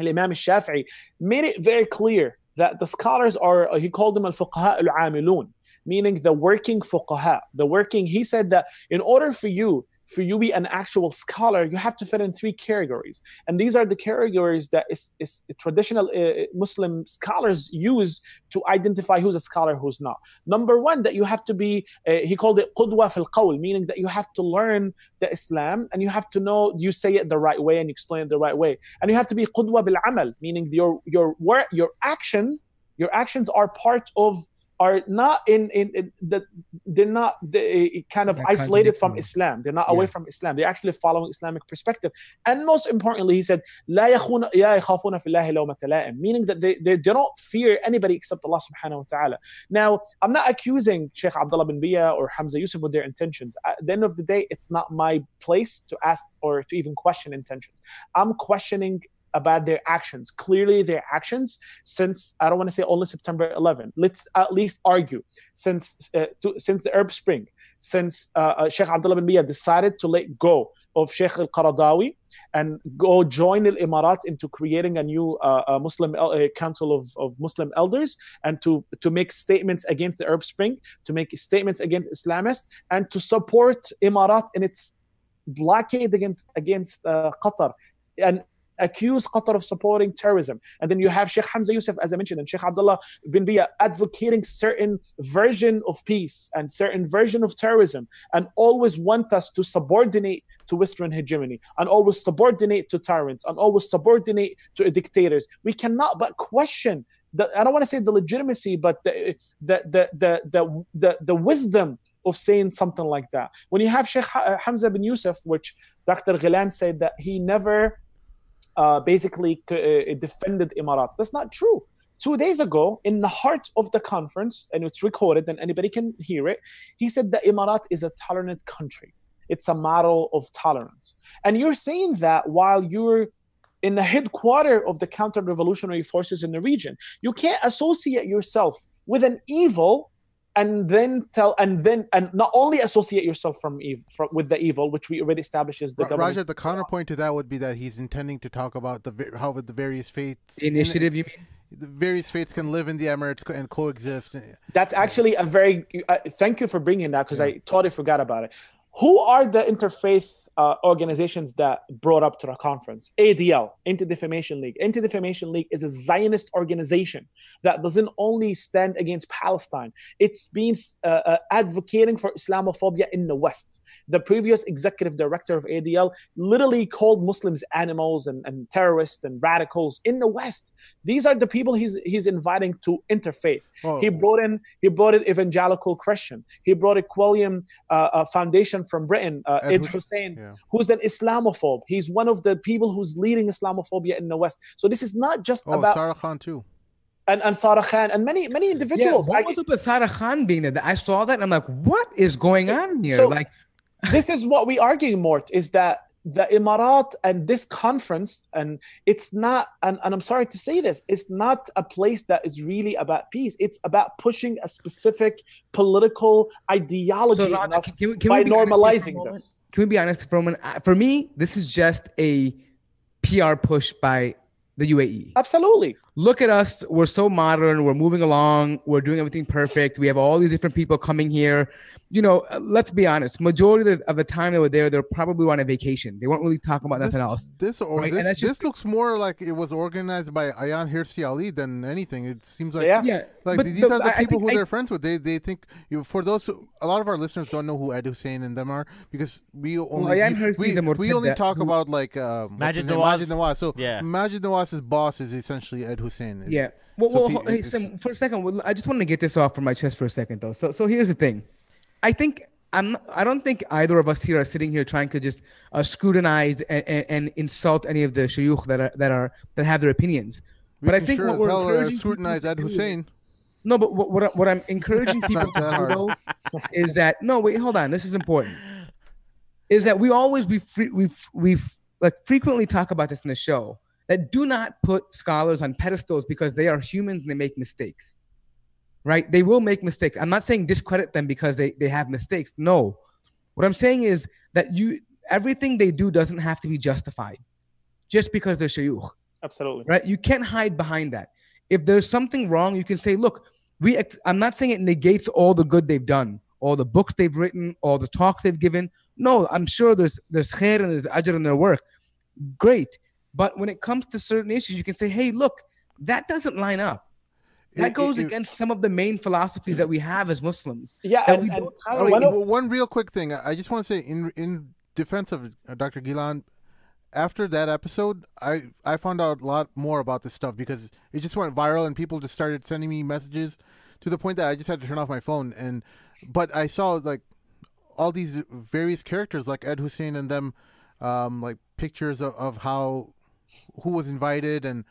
al-Imam al-Shafi'i made it very clear that the scholars are he called them al-fuqaha al-amilun meaning the working fuqaha the working he said that in order for you for you be an actual scholar, you have to fit in three categories. And these are the categories that is, is traditional uh, Muslim scholars use to identify who's a scholar, who's not. Number one, that you have to be, uh, he called it qudwa fil qawl, meaning that you have to learn the Islam and you have to know you say it the right way and you explain it the right way. And you have to be qudwa bil amal, meaning your, your, work, your actions, your actions are part of are not in in, in the, they're not they eh, kind of isolated from Islam. They're not yeah. away from Islam. They're actually following Islamic perspective. And most importantly, he said, meaning that they, they, they don't fear anybody except Allah subhanahu wa ta'ala. Now, I'm not accusing Sheikh Abdullah bin Bayyah or Hamza Yusuf with their intentions. At the end of the day, it's not my place to ask or to even question intentions. I'm questioning about their actions. Clearly, their actions since I don't want to say only September 11. Let's at least argue since uh, to, since the Arab Spring, since uh, uh, Sheikh Abdullah bin Bayyah decided to let go of Sheikh Al Qaradawi and go join Al Imarat into creating a new uh, Muslim uh, Council of, of Muslim Elders and to, to make statements against the Arab Spring, to make statements against Islamists, and to support Imarat in its blockade against against uh, Qatar and accuse Qatar of supporting terrorism. And then you have Sheikh Hamza Yusuf, as I mentioned, and Sheikh Abdullah bin Bayyah advocating certain version of peace and certain version of terrorism, and always want us to subordinate to Western hegemony, and always subordinate to tyrants, and always subordinate to dictators. We cannot but question the, I don't want to say the legitimacy, but the the the the the, the, the wisdom of saying something like that. When you have Sheikh Hamza bin Yusuf, which Dr. Ghilan said that he never uh, basically uh, defended Emirat. That's not true. Two days ago, in the heart of the conference, and it's recorded and anybody can hear it, he said that Emirat is a tolerant country. It's a model of tolerance. And you're saying that while you're in the headquarter of the counter-revolutionary forces in the region. You can't associate yourself with an evil and then tell and then and not only associate yourself from evil from, with the evil which we already established is the Raja, the counterpoint to that would be that he's intending to talk about the how the various faiths initiative you mean the various faiths can live in the Emirates and coexist. That's actually a very. Uh, thank you for bringing that because yeah. I totally forgot about it. Who are the interfaith uh, organizations that brought up to the conference. ADL, Anti-Defamation League. Anti-Defamation League is a Zionist organization that doesn't only stand against Palestine. It's been uh, uh, advocating for Islamophobia in the West. The previous executive director of ADL literally called Muslims animals and, and terrorists and radicals in the West. These are the people he's he's inviting to interfaith. Oh. He brought in he brought in evangelical Christian. He brought a Quilliam uh, Foundation from Britain, uh, Ed Husain. Yeah yeah. who's an Islamophobe. He's one of the people who's leading Islamophobia in the West. So this is not just oh, about Sara Khan too. And, and Sara Khan and many many individuals. Yeah, what was up with Sara Khan being there? I saw that and I'm like, what is going on here? So like, this is what we argue, Mort, is that the Emirat and this conference, and it's not, and, and I'm sorry to say this, it's not a place that is really about peace. It's about pushing a specific political ideology So, Rana, can we- can by be honest here for a normalizing this. Can we be honest for a moment? Uh, For me, this is just a PR push by the UAE. Absolutely. Look at us. We're so modern. We're moving along. We're doing everything perfect. We have all these different people coming here. You know, uh, let's be honest. Majority of the, of the time they were there, they're probably on a vacation. They weren't really talking about This, nothing else. this or Right, this, just- this looks more like it was organized by Ayaan Hirsi Ali than anything. It seems like Yeah. Yeah, Like but these the- are the I- I people who I- they're friends with. They they think you for those who, a lot of our listeners don't know who Ed Husain and them are because we only Ayaan we, we, we only talk who- about like um, what's Maajid his name? Nawaz. Maajid Nawaz. So Yeah. Maajid Nawaz's boss is essentially Ed Husain. Yeah. Well, So well ho- hey, Sam, for a second, I just want to get this off from my chest for a second, though. So, so here's the thing. I think I'm. I don't think either of us here are sitting here trying to just uh, scrutinize and, and, and insult any of the shuyukh that are that are that have their opinions. We but I think sure what we're hell, uh, scrutinize Ed Husain. No, but what what, what I'm encouraging people to do is that no, wait, hold on. This is important. Is that we always we we we like frequently talk about this in the show that do not put scholars on pedestals because they are humans and they make mistakes. Right? They will make mistakes. I'm not saying discredit them because they they have mistakes. No. What I'm saying is that you everything they do doesn't have to be justified just because they're shayukh Absolutely. right? You can't hide behind that. If there's something wrong, you can say, look, we. Ex- I'm not saying it negates all the good they've done, all the books they've written, all the talks they've given. No, I'm sure there's there's khair and there's ajr in their work. Great, but when it comes to certain issues, you can say, hey, look, that doesn't line up. That It- goes it- it- against some of the main philosophies that we have as Muslims. Yeah, and, we and don't Oh, one of- one real quick thing. I I just want to say in in defense of uh, Dr. Ghilan, after that episode, I I found out a lot more about this stuff because it just went viral and people just started sending me messages to the point that I just had to turn off my phone. And but I saw like all these various characters like Ed Husain and them, um, like pictures of, of how who was invited and.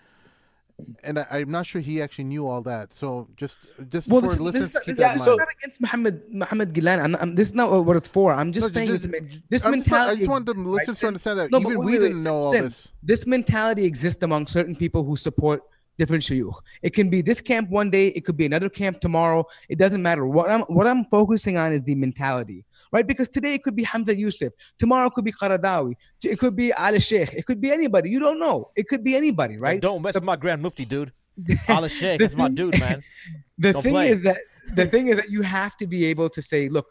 And I, I'm not sure he actually knew all that. So just just for this, listeners this, keep that yeah, this so- is not against Muhammad Muhammad Ghilan. I'm, I'm, this is not what it's for. I'm just No, saying just- this, this I'm just mentality. I just want the right, listeners to understand that No, even wait, we wait, wait, didn't know Sim, all this. This mentality exists among certain people who support different shuyukh. It can be this camp one day, it could be another camp tomorrow. It doesn't matter. What I'm what I'm focusing on is the mentality, right? Because today it could be Hamza Yusuf, tomorrow it could be Qaradawi, it could be Al Sheikh, it could be anybody. You don't know. It could be anybody, right? Don't mess with my Grand Mufti, dude. Allah Sheikh, that's my dude, man. the Don't thing play. is that the thing is that you have to be able to say, look,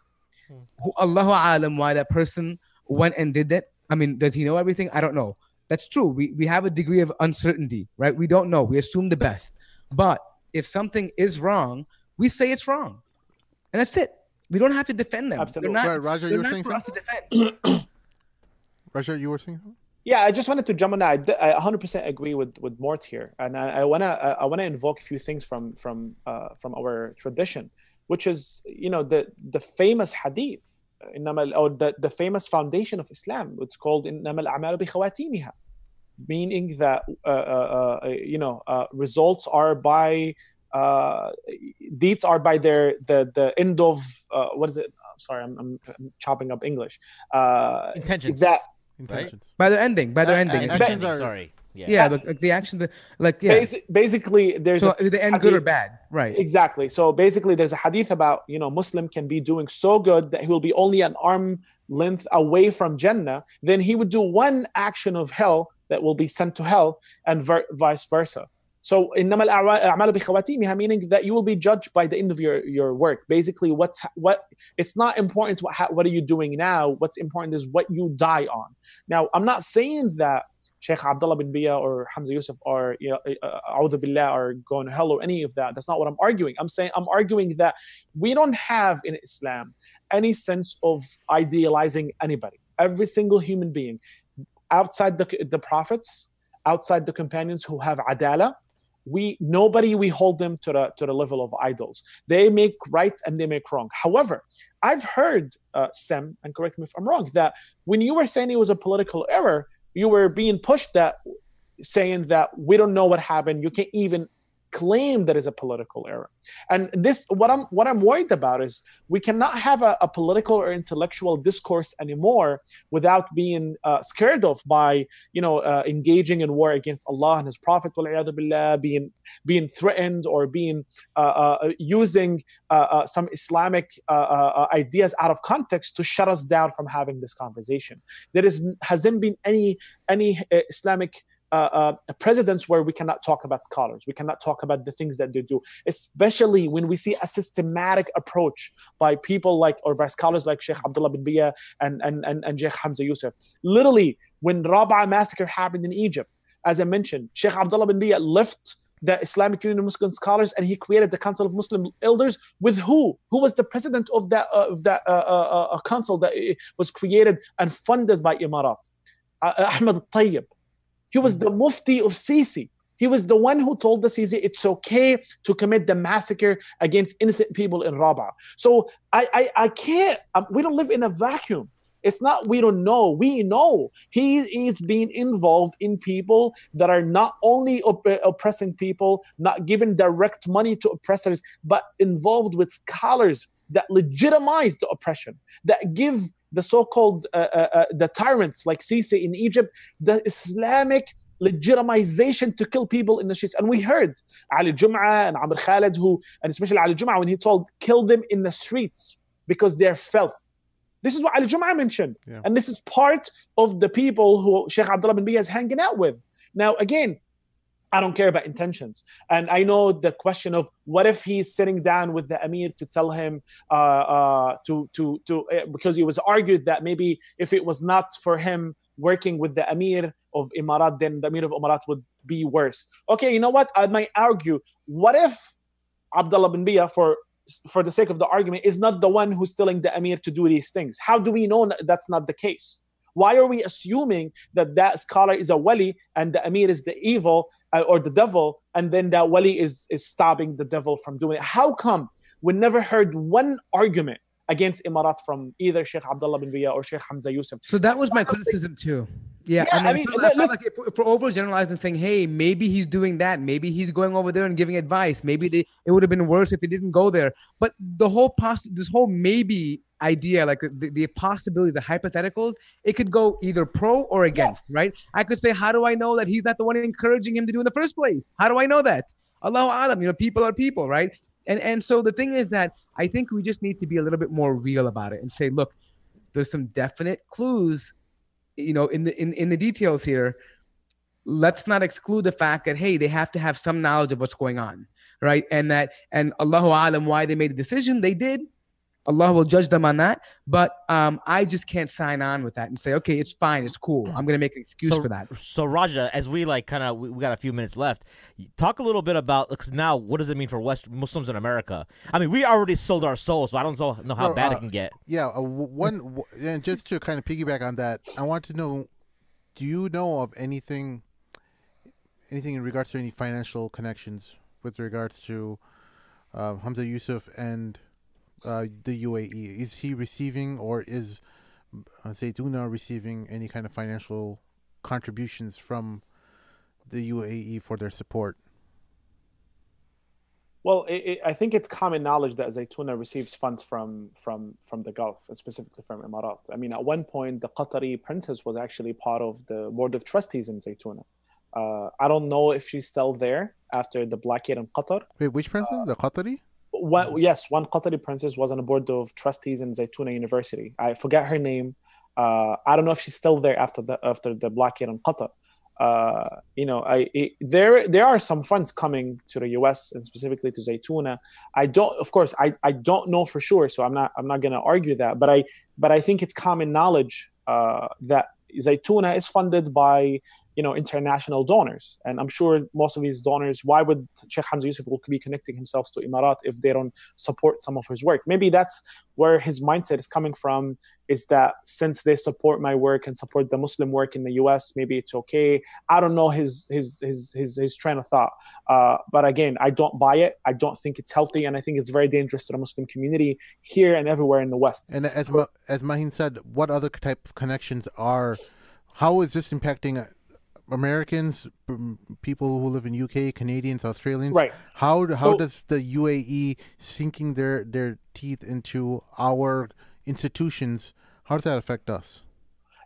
who- Allahu alam, why that person went and did that. I mean, does he know everything? I don't know. That's true. We we have a degree of uncertainty, right? We don't know. We assume the best. But if something is wrong, we say it's wrong, and that's it. We don't have to defend them. Absolutely. They're not, Right, Raja, they're you were saying something? to defend. Raja, you were saying something? Yeah, I just wanted to jump on that. I d- I 100% agree with with Mort here, and I, I wanna I I wanna invoke a few things from from uh, from our tradition, which is you know the the famous hadith, إنما- or the the famous foundation of Islam. It's called إنما الأعمال بخواتيمها, meaning that uh, uh, uh, you know uh, results are by uh, deeds are by their the the end of uh, what is it? I'm sorry, I'm, I'm, I'm chopping up English. Uh, Intentions. that Intentions. By their ending, by their A- ending. a- It's- actions are- Sorry. Yeah. yeah, like, like the actions, like yeah. Basi- basically there's So a they end good or hadith- bad, right? exactly so basically there's a hadith about you know muslim can be doing so good that he will be only an arm length away from jannah then he would do one action of hell that will be sent to hell and ver- vice versa so إنما الأعوا- الأعمال بخواتيمها meaning that you will be judged by the end of your your work basically what's ha- what it's not important what, ha- what are you doing now what's important is what you die on now i'm not saying that Sheikh Abdullah bin Bayyah or Hamza Yusuf or you know, Billah are going to hell or any of that. That's not what I'm arguing. I'm saying I'm arguing that we don't have in Islam any sense of idealizing anybody. Every single human being, outside the, the prophets, outside the companions who have adala, we nobody we hold them to the to the level of idols. They make right and they make wrong. However, I've heard uh, Sem, and correct me if I'm wrong, that when you were saying it was a political error, you were being pushed that saying that we don't know what happened. You can't even claim that is a political error. And this, what I'm what I'm worried about is we cannot have a, a political or intellectual discourse anymore without being uh, scared of by you know uh, engaging in war against Allah and His Prophet, being being threatened or being uh, uh using uh, uh, some Islamic ideas out of context to shut us down from having this conversation. There is hasn't been any any Islamic uh, uh, presidents where we cannot talk about scholars. We cannot talk about the things that they do, especially when we see a systematic approach by people like, or by scholars like Sheikh Abdullah bin Bayyah and, and, and, and Sheikh Hamza Yusuf. Literally, when Rab'a massacre happened in Egypt, as I mentioned, Sheikh Abdullah bin Bayyah left the Islamic Union of Muslim Scholars and he created the Council of Muslim Elders with who? Who was the president of that, uh, of that uh, uh, uh council that was created and funded by Imarat? Uh, Ahmed al-Tayyib. He was the mufti of Sisi. He was the one who told the Sisi it's okay to commit the massacre against innocent people in Rabaa. So I, I, I can't, um, we don't live in a vacuum. It's not we don't know. We know he is being involved in people that are not only op- uh, oppressing people, not giving direct money to oppressors, but involved with scholars that legitimize the oppression, that give the so-called uh, uh, uh, the tyrants like Sisi in Egypt, the Islamic legitimization to kill people in the streets. And we heard Ali Jum'ah and Amr Khalid, who, and especially Ali Jum'ah, when he told, kill them in the streets because they're filth. This is what Ali Jum'ah mentioned. Yeah. And this is part of the people who Sheikh Abdullah bin Bayyah is hanging out with. Now, again, I don't care about intentions. And I know the question of what if he's sitting down with the emir to tell him uh, uh, to to to uh, because it was argued that maybe if it was not for him working with the emir of Imarat, then the emir of Imarat would be worse. Okay, you know what? I might argue. What if Abdullah bin Bayyah, for for the sake of the argument, is not the one who's telling the emir to do these things? How do we know that's not the case? Why are we assuming that that scholar is a wali and the emir is the evil Uh, or the devil, and then that wali is is stopping the devil from doing it? How come we never heard one argument against Imarat from either Sheikh Abdullah bin Bayyah or Sheikh Hamza Yusuf? So that was my criticism too. Yeah, yeah, I mean, I mean I like if, if we're overgeneralizing, saying, "Hey, maybe he's doing that. Maybe he's going over there and giving advice. Maybe they, it would have been worse if he didn't go there." But the whole poss- this whole maybe idea, like the, the possibility, the hypotheticals, it could go either pro or against, yes. right? I could say, "How do I know that he's not the one encouraging him to do in the first place? How do I know that?" Allah alam, you know, people are people, right? And and so the thing is that I think we just need to be a little bit more real about it and say, look, there's some definite clues you know in the in, in the details here let's not exclude the fact that hey they have to have some knowledge of what's going on right? And that and allahu alam why they made the decision they did Allah will judge them on that. But um, I just can't sign on with that and say, okay, it's fine, it's cool. I'm gonna make an excuse so, for that. So Raja, as we like kind of we, we, got a few minutes left, talk a little bit about because now what does it mean for West Muslims in America? I mean, we already sold our souls, so I don't know how bad uh, it can get. Yeah, uh, one and just to kind of piggyback on that, I want to know, do you know of anything, anything in regards to any financial connections with regards to uh, Hamza Yusuf and uh, the UAE? Is he receiving or is uh, Zaytuna receiving any kind of financial contributions from the UAE for their support? Well, it, it, I think it's common knowledge that Zaytuna receives funds from from from the Gulf, specifically from Emirat. I mean, at one point, the Qatari princess was actually part of the board of trustees in Zaytuna. Uh, I don't know if she's still there after the blockade in Qatar. Wait, which princess? Uh, the Qatari? One, yes, one Qatari princess was on a board of trustees in Zaytuna University. I forget her name. Uh, I don't know if she's still there after the after the blockade on Qatar. Uh, you know, I it, there there are some funds coming to the U.S. and specifically to Zaytuna. I don't, of course, I, I don't know for sure, so I'm not I'm not going to argue that. But I but I think it's common knowledge uh, that Zaytuna is funded by you know international donors. And i'm sure most of these donors why would sheikh hamza yusuf will be connecting himself to Imarat if they don't support some of his work? Maybe that's where his mindset is coming from is that since they support my work and support the muslim work in the us maybe it's okay. I don't know his his his his, his train of thought. Uh, but again i don't buy it. I don't think it's healthy. And i think it's very dangerous to the muslim community here and everywhere in the west. And as as mahin said what other type of connections are how is this impacting Americans, people who live in UK, Canadians, Australians. Right. How how So- does the UAE sinking their their teeth into our institutions? How does that affect us?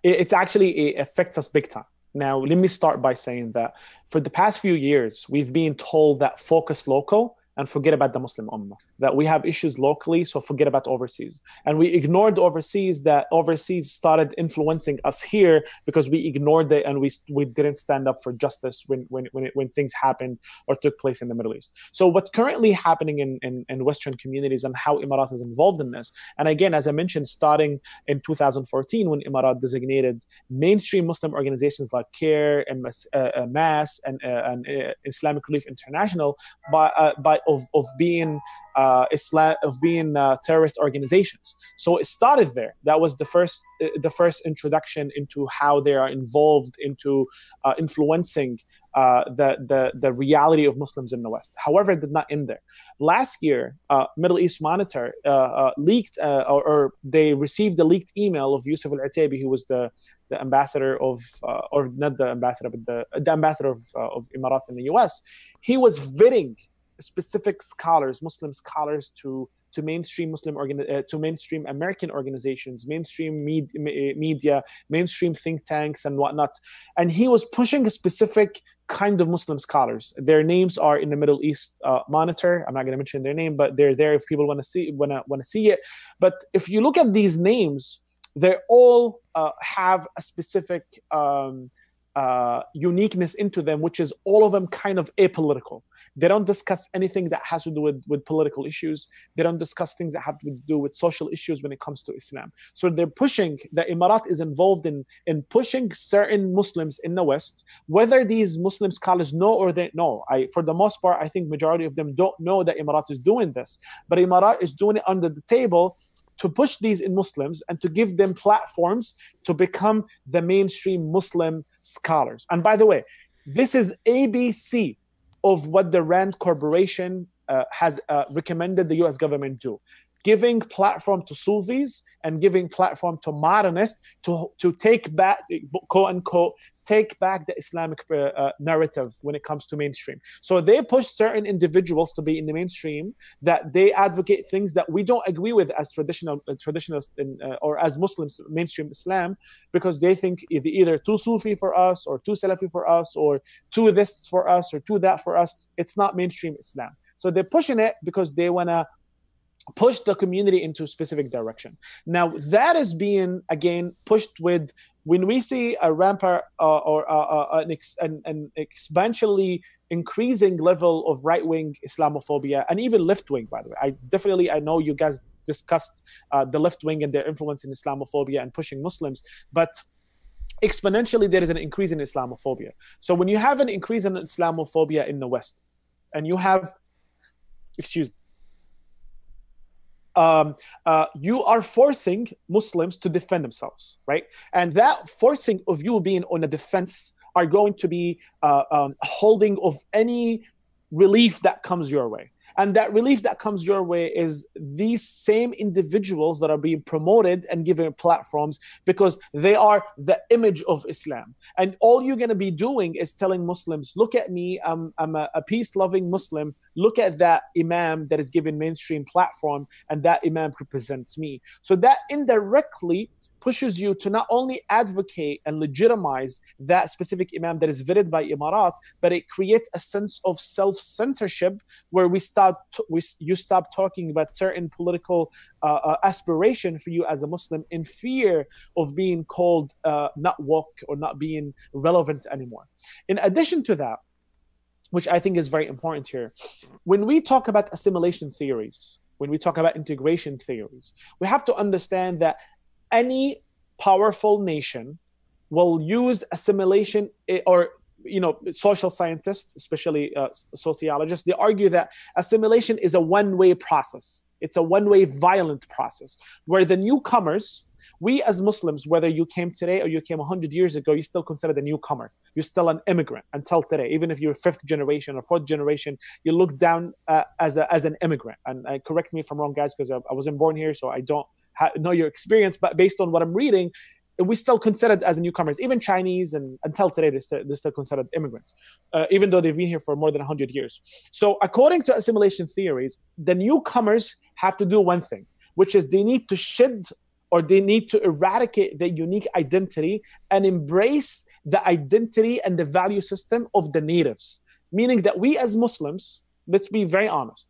it- it's actually it affects us big time. Now, let me start by saying that for the past few years, we've been told that focus local and forget about the Muslim Ummah. That we have issues locally, so forget about overseas. And we ignored overseas. That overseas started influencing us here because we ignored it and we we didn't stand up for justice when when when, it, when things happened or took place in the Middle East. So what's currently happening in, in in Western communities and how Emirat is involved in this. And again, as I mentioned, starting in 2014 when Emirat designated mainstream Muslim organizations like CAIR, MS, uh, uh, MAS, and, uh, and uh, Islamic Relief International by, uh, by of, of being uh, Islam of being uh, terrorist organizations. So it started there. That was the first uh, the first introduction into how they are involved into uh, influencing. Uh, the, the the reality of Muslims in the West. However, it did not end there. Last year, uh, Middle East Monitor leaked, or, or they received a leaked email of Yusuf Al Otaiba, who was the the ambassador of, or not the ambassador, but the, the ambassador of, of Emirates in the US. He was vetting specific scholars, Muslim scholars, to to mainstream Muslim organi- uh, to mainstream American organizations, mainstream med- media, mainstream think tanks, and whatnot. And he was pushing a specific kind of Muslim scholars. Their names are in the Middle East uh, Monitor. I'm not going to mention their name, but they're there if people want to see want to want to see it. But if you look at these names, they all uh, have a specific um, uh, uniqueness into them, which is all of them kind of apolitical. They don't discuss anything that has to do with, with political issues. They don't discuss things that have to do with social issues when it comes to Islam. So they're pushing, the Emirat is involved in, in pushing certain Muslims in the West, whether these Muslim scholars know or they know. I, for the most part, I think majority of them don't know that Emirat is doing this. But Emirat is doing it under the table to push these in Muslims and to give them platforms to become the mainstream Muslim scholars. And by the way, this is ABC of what the Rand Corporation uh, has uh, recommended the US government do. Giving platform to Sufis and giving platform to modernists to, to take back, quote unquote, take back the Islamic uh, uh, narrative when it comes to mainstream. So they push certain individuals to be in the mainstream that they advocate things that we don't agree with as traditional uh, traditionalists in, uh, or as Muslims mainstream Islam because they think either, either too Sufi for us or too Salafi for us or too this for us or too that for us. It's not mainstream Islam. So they're pushing it because they want to push the community into a specific direction. Now that is being again pushed with when we see a rampart uh, or uh, uh, an, ex- an, an exponentially increasing level of right-wing Islamophobia and even left-wing, by the way. I definitely I know you guys discussed uh, the left wing and their influence in Islamophobia and pushing Muslims, but exponentially there is an increase in Islamophobia. So when you have an increase in Islamophobia in the West, and you have, excuse me, um, uh, you are forcing Muslims to defend themselves, right? And that forcing of you being on a defense are going to be uh, um, holding of any relief that comes your way. And that relief that comes your way is these same individuals that are being promoted and given platforms because they are the image of Islam. And all you're going to be doing is telling Muslims, look at me, I'm, I'm a, a peace loving Muslim. Look at that Imam that is given mainstream platform, and that Imam represents me. So that indirectly pushes you to not only advocate and legitimize that specific imam that is vetted by Imarat, but it creates a sense of self-censorship where we start t- we, you stop talking about certain political uh, uh, aspiration for you as a Muslim in fear of being called uh, not woke or not being relevant anymore. In addition to that, which I think is very important here, when we talk about assimilation theories, when we talk about integration theories, we have to understand that any powerful nation will use assimilation or you know social scientists especially uh, sociologists they argue that assimilation is a one-way process. It's a one-way violent process where the newcomers we as muslims whether you came today or you came 100 years ago you still considered a newcomer. You're still an immigrant until today. Even if you're fifth generation or fourth generation you look down uh, as, a, as an immigrant. And uh, correct me if i'm wrong guys because I, I wasn't born here so i don't know your experience but based on what i'm reading we still considered as newcomers. Even Chinese and until today, they're still, they're still considered immigrants, uh, even though they've been here for more than 100 years. So, according to assimilation theories, the newcomers have to do one thing, which is they need to shed or they need to eradicate their unique identity and embrace the identity and the value system of the natives. Meaning that we as Muslims, let's be very honest,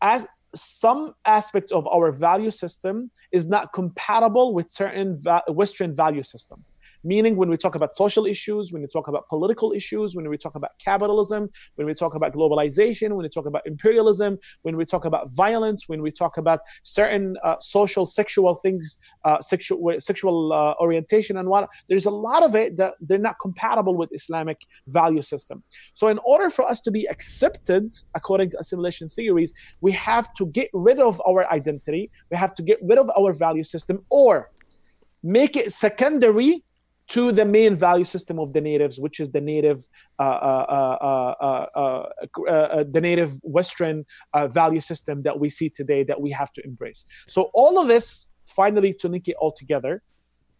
as some aspects of our value system is not compatible with certain va- Western value system. Meaning, when we talk about social issues, when we talk about political issues, when we talk about capitalism, when we talk about globalization, when we talk about imperialism, when we talk about violence, when we talk about certain uh, social, sexual things, uh, sexual, sexual uh, orientation, and what there's a lot of it that they're not compatible with Islamic value system. So, in order for us to be accepted according to assimilation theories, we have to get rid of our identity, we have to get rid of our value system, or make it secondary to the main value system of the natives, which is the native, uh, uh, uh, the native Western value system that we see today that we have to embrace. So all of this, finally, to link it all together,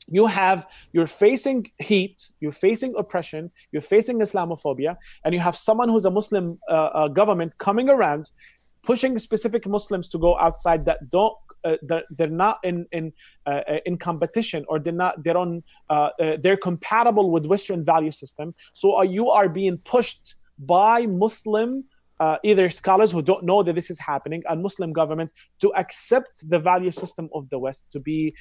you have you're facing heat you're facing oppression you're facing islamophobia and you have someone who's a muslim uh, uh, government coming around pushing specific muslims to go outside that don't uh, they're, they're, not in in uh, in competition or they're not they're on uh, they're compatible with Western value system. So you are being pushed by Muslim uh, either scholars who don't know that this is happening and Muslim governments to accept the value system of the West to be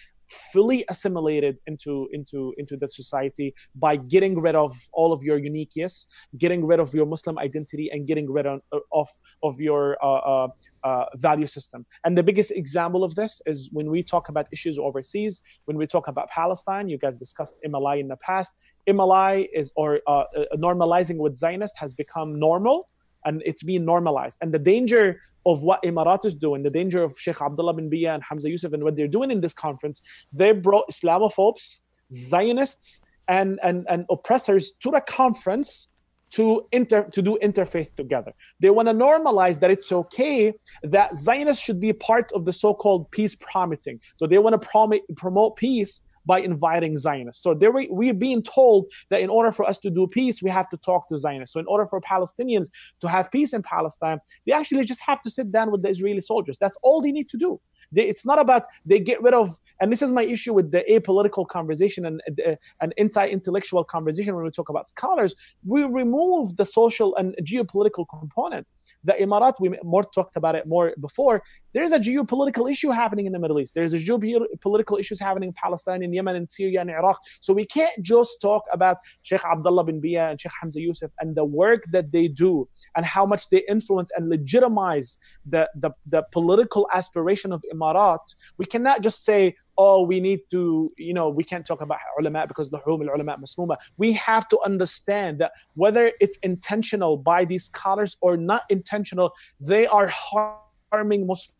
fully assimilated into into into the society by getting rid of all of your uniqueness getting rid of your muslim identity and getting rid of of, of your uh, uh, uh, value system. And the biggest example of this is when we talk about issues overseas when we talk about palestine you guys discussed mli in the past. Mli is or uh, uh, normalizing with zionist has become normal and it's being normalized. And the danger of what Emirat is doing, the danger of Sheikh Abdullah bin Bayyah and Hamza Yusuf and what they're doing in this conference, they brought Islamophobes, Zionists, and, and, and oppressors to the conference to inter to do interfaith together. They want to normalize that it's okay that Zionists should be part of the so-called peace promoting. So they want to prom- promote peace by inviting Zionists. So there we, we're being told that in order for us to do peace, we have to talk to Zionists. So in order for Palestinians to have peace in Palestine, they actually just have to sit down with the Israeli soldiers. That's all they need to do. They, it's not about they get rid of, and this is my issue with the apolitical conversation and uh, an anti-intellectual conversation when we talk about scholars. We remove the social and geopolitical component. The Emirat, we more talked about it more before. There is a geopolitical issue happening in the Middle East. There's a geopolitical issues happening in Palestine, in Yemen, in Syria, and Iraq. So we can't just talk about Sheikh Abdullah bin Bayyah and Sheikh Hamza Yusuf and the work that they do and how much they influence and legitimize the, the, the political aspiration of Emirat. We cannot just say, oh, we need to, you know, we can't talk about ulama because luhum al-ulama masmuma. We have to understand that whether it's intentional by these scholars or not intentional, they are harming Muslims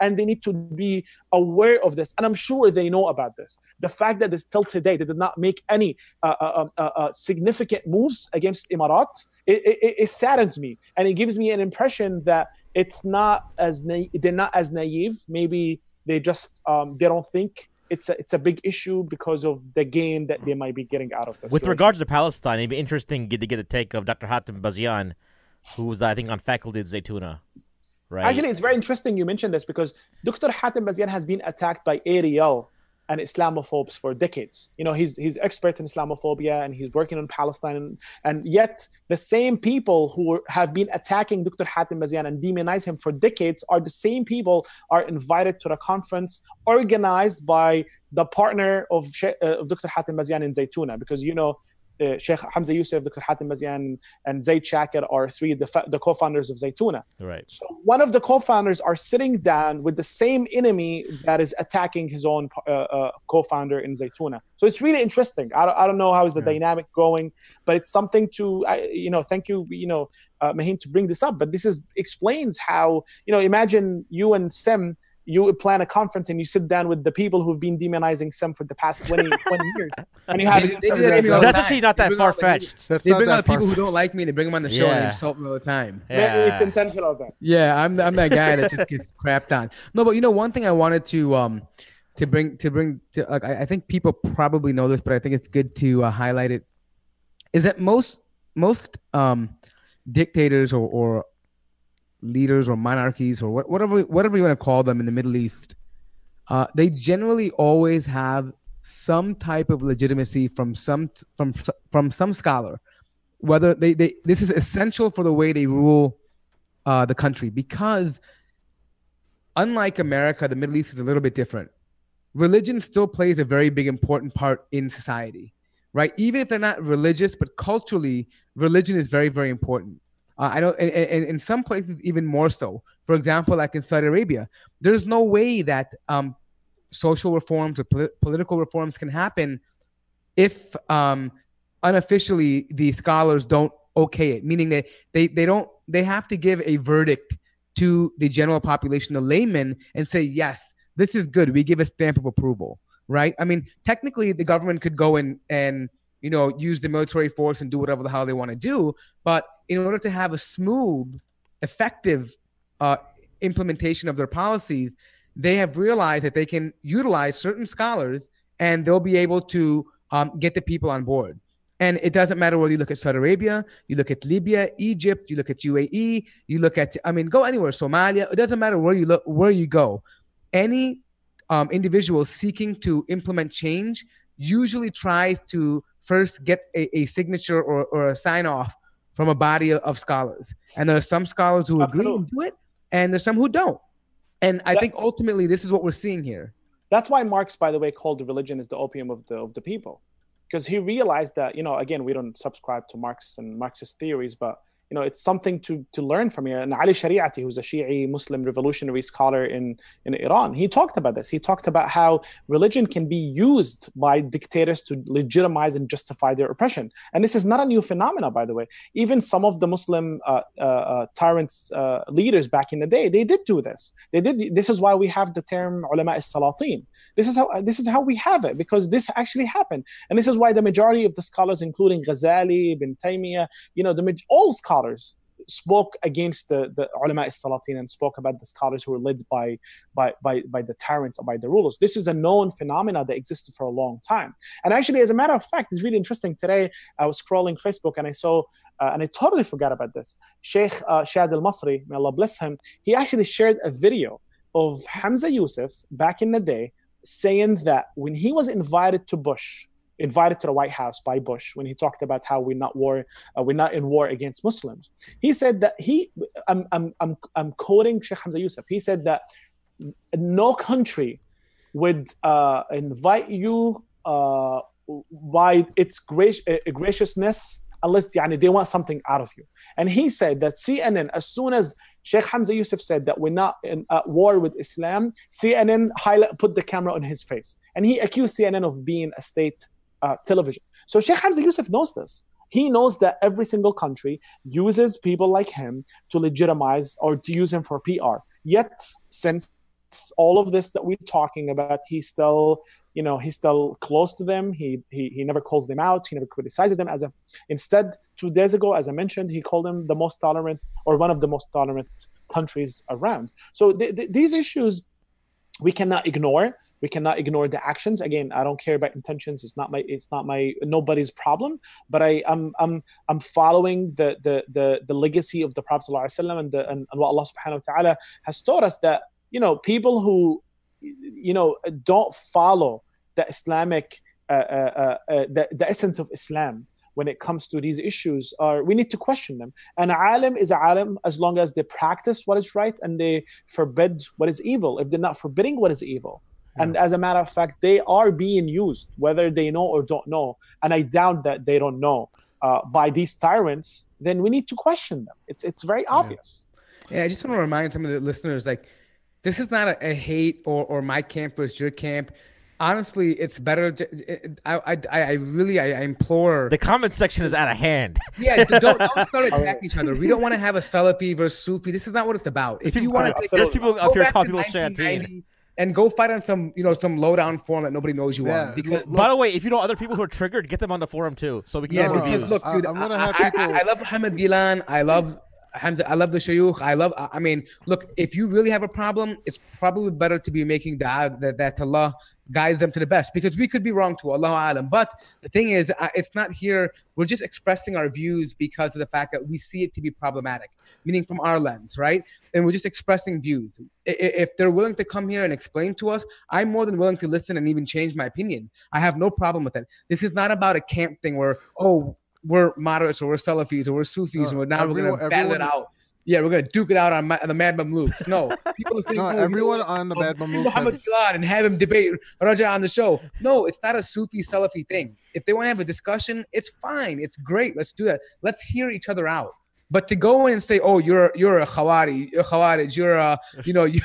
and they need to be aware of this. And I'm sure they know about this. The fact that still today they did not make any uh, uh, um, uh, uh, significant moves against Emirat, it, it, it, saddens me, and it gives me an impression that it's not as na- they're not as naive. Maybe they just um, they don't think it's a, it's a big issue because of the gain that they might be getting out of this. With regards to Palestine, it'd be interesting to get the take of Dr. Hatem Bazian, who's I think on faculty at Zaytuna. Right. Actually, it's very interesting you mentioned this because Dr. Hatem Bazian has been attacked by Ariel and Islamophobes for decades. You know, he's he's expert in Islamophobia and he's working on Palestine, and, and yet the same people who have been attacking Dr. Hatem Bazian and demonize him for decades are the same people are invited to the conference organized by the partner of, uh, of Dr. Hatem Bazian in Zaytuna, because you know uh, Sheikh Hamza Yusuf, Dr. Hatem Bazian, and Zaid Shakir are three the, the co-founders of Zaytuna. Right. So one of the co-founders are sitting down with the same enemy that is attacking his own uh, uh, co-founder in Zaytuna. So it's really interesting. I don't, I don't know how is the yeah. dynamic going, but it's something to you know. Thank you, you know, uh, Mahin, to bring this up. But this is explains how you know. Imagine you and Sim you plan a conference and you sit down with the people who've been demonizing SIM for the past 20, 20 years. And you have they, they that that's actually not that far fetched. They bring out people who don't like me. They bring them on the show yeah. and insult me all the time. Yeah. It's intentional. Then. Yeah, I'm I'm that guy that just gets crapped on. No, but you know one thing I wanted to um to bring to bring to like I, I think people probably know this, but I think it's good to uh, highlight it. Is that most most um, dictators or, or leaders or monarchies or what, whatever whatever you want to call them in the Middle East, uh, they generally always have some type of legitimacy from some from from some scholar. Whether they, they this is essential for the way they rule uh, the country because unlike America, the Middle East is a little bit different. Religion still plays a very big important part in society, right? Even if they're not religious, but culturally, religion is very very important. Uh, I know, and, and, in some places even more so. For example, like in Saudi Arabia, there's no way that um, social reforms or polit- political reforms can happen if um, unofficially the scholars don't okay it. Meaning that they they don't they have to give a verdict to the general population, the layman, and say yes, this is good. We give a stamp of approval, right? I mean, technically, the government could go in and you know use the military force and do whatever the hell they want to do, but in order to have a smooth, effective uh, implementation of their policies, they have realized that they can utilize certain scholars and they'll be able to um, get the people on board. And it doesn't matter whether you look at Saudi Arabia, you look at Libya, Egypt, you look at UAE, you look at, I mean, go anywhere, Somalia. It doesn't matter where you look, where you go. Any um, individual seeking to implement change usually tries to first get a, a signature or, or a sign off from a body of scholars. And there are some scholars who Absolutely. agree do it, and there's some who don't. And I that, think ultimately this is what we're seeing here. That's why Marx, by the way, called the religion is the opium of the of the people, because he realized that you know again we don't subscribe to Marx and Marxist theories, but you know it's something to to learn from here. And Ali Shariati, who's a Shi'i Muslim revolutionary scholar in in Iran, he talked about this. He talked about how religion can be used by dictators to legitimize and justify their oppression. And this is not a new phenomenon, by the way. Even some of the Muslim uh, uh, uh tyrants uh, leaders back in the day, they did do this. They did. This is why we have the term ulama as-salatin. This is how this is how we have it because this actually happened, and this is why the majority of the scholars, including Ghazali, Ibn Taymiyyah, you know, the all scholars spoke against the, the ulama al salatin and spoke about the scholars who were led by, by, by, by the tyrants or by the rulers. This is a known phenomena that existed for a long time. And actually, as a matter of fact, it's really interesting. Today, I was scrolling Facebook and I saw, uh, and I totally forgot about this, Sheikh uh, Shad al-Masri, may Allah bless him, he actually shared a video of Hamza Yusuf back in the day saying that when he was invited to Bush, invited to the White House by Bush when he talked about how we're not war, uh, we're not in war against Muslims. He said that he, I'm, I'm, I'm, I'm quoting Sheikh Hamza Yusuf. He said that no country would uh, invite you uh, by its uh, graciousness unless yani, they want something out of you. And he said that CNN, as soon as Sheikh Hamza Yusuf said that we're not in, at war with Islam, CNN highlight, put the camera on his face. And he accused CNN of being a state uh, television. So Sheikh Hamza Yusuf knows this. He knows that every single country uses people like him to legitimize or to use him for PR. Yet, since all of this that we're talking about, he's still, you know, he's still close to them. He he, he never calls them out. He never criticizes them. As if instead, two days ago, as I mentioned, he called them the most tolerant or one of the most tolerant countries around. So th- th- these issues we cannot ignore we cannot ignore the actions again i don't care about intentions it's not my it's not my nobody's problem but i i'm i'm i'm following the the the, the legacy of the prophet ﷺ and, the, and, and what allah subhanahu wa ta'ala has taught us that you know people who you know don't follow the islamic uh, uh, uh, the, the essence of islam when it comes to these issues are we need to question them and alim is a alim as long as they practice what is right and they forbid what is evil if they're not forbidding what is evil and as a matter of fact, they are being used, whether they know or don't know. And I doubt that they don't know uh, by these tyrants. Then we need to question them. It's it's very obvious. Yeah, yeah I just want to remind some of the listeners, like, this is not a, a hate or or my camp versus your camp honestly, it's better. To, I, I, I really, I, implore. The comment section is out of hand. Yeah, don't, don't start attacking each other. We don't want to have a Salafi versus Sufi. This is not what it's about. If you want to, there's people up here calling people Shayateen and go fight on some you know some low down forum that nobody knows you yeah. on. Because look, by the way, if you know other people who are triggered, get them on the forum too, so we can yeah. Because look, dude, I, am gonna have I, people. I, I love Muhammad Ghilan. I love Hamza, I love the shayukh. I love. I mean, look, if you really have a problem, it's probably better to be making that, that Allah guides them to the best because we could be wrong too. Allah alam. But the thing is, it's not here. We're just expressing our views because of the fact that we see it to be problematic, meaning from our lens, right? And we're just expressing views. If they're willing to come here and explain to us, I'm more than willing to listen and even change my opinion. I have no problem with it. This is not about a camp thing where, oh, we're moderates or we're Salafis or we're Sufis, uh, and we're now we're gonna battle it out. Yeah, we're gonna duke it out on, my, on the Mad Mamluks. No, people saying, no, oh, everyone you know, on the Mad Mamluks Muhammad has... and have him debate Raja on the show. No, it's not a Sufi Salafi thing. If they want to have a discussion, it's fine. It's great. Let's do that. Let's hear each other out. But to go in and say, "Oh, you're you're a Khawari, you're a Khawarij, you're a you know you,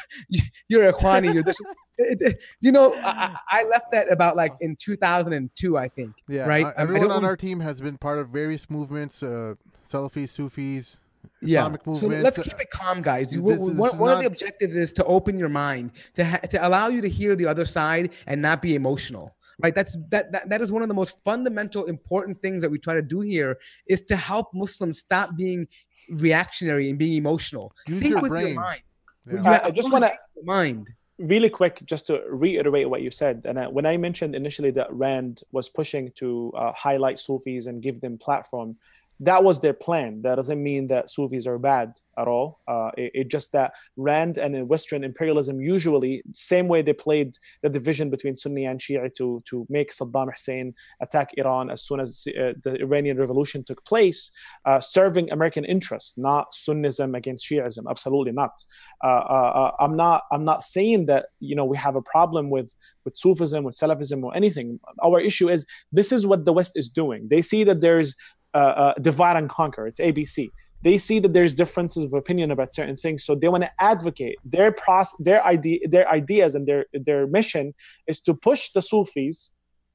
you're a Khwani," you're this, you know, I, I, left that about like in 2002, I think. Yeah, right. Uh, everyone on our team has been part of various movements, uh, Salafis, Sufis. Islamic yeah. movements. So let's keep it calm, guys. One, one not... of the objectives is to open your mind, to ha- to allow you to hear the other side and not be emotional. Right. That's that, that that is one of the most fundamental, important things that we try to do here is to help Muslims stop being reactionary and being emotional. Use Think your with brain. your mind. Yeah. I just want to mind really quick, just to reiterate what you said, and uh, when I mentioned initially that Rand was pushing to uh, highlight Sufis and give them platform, that was their plan. That doesn't mean that Sufis are bad at all. Uh, it, it, just that Rand and Western imperialism usually, same way they played the division between Sunni and Shia to, to make Saddam Hussein attack Iran as soon as uh, the Iranian Revolution took place, uh, serving American interests, not Sunnism against Shiism. Absolutely not. Uh, uh, uh, I'm not. I'm not saying that you know we have a problem with with Sufism, with Salafism, or anything. Our issue is this is what the West is doing. They see that there's uh, uh, divide and conquer. It's ABC. They see that there's differences of opinion about certain things, so they want to advocate their process, their idea, their ideas, and their their mission is to push the Sufis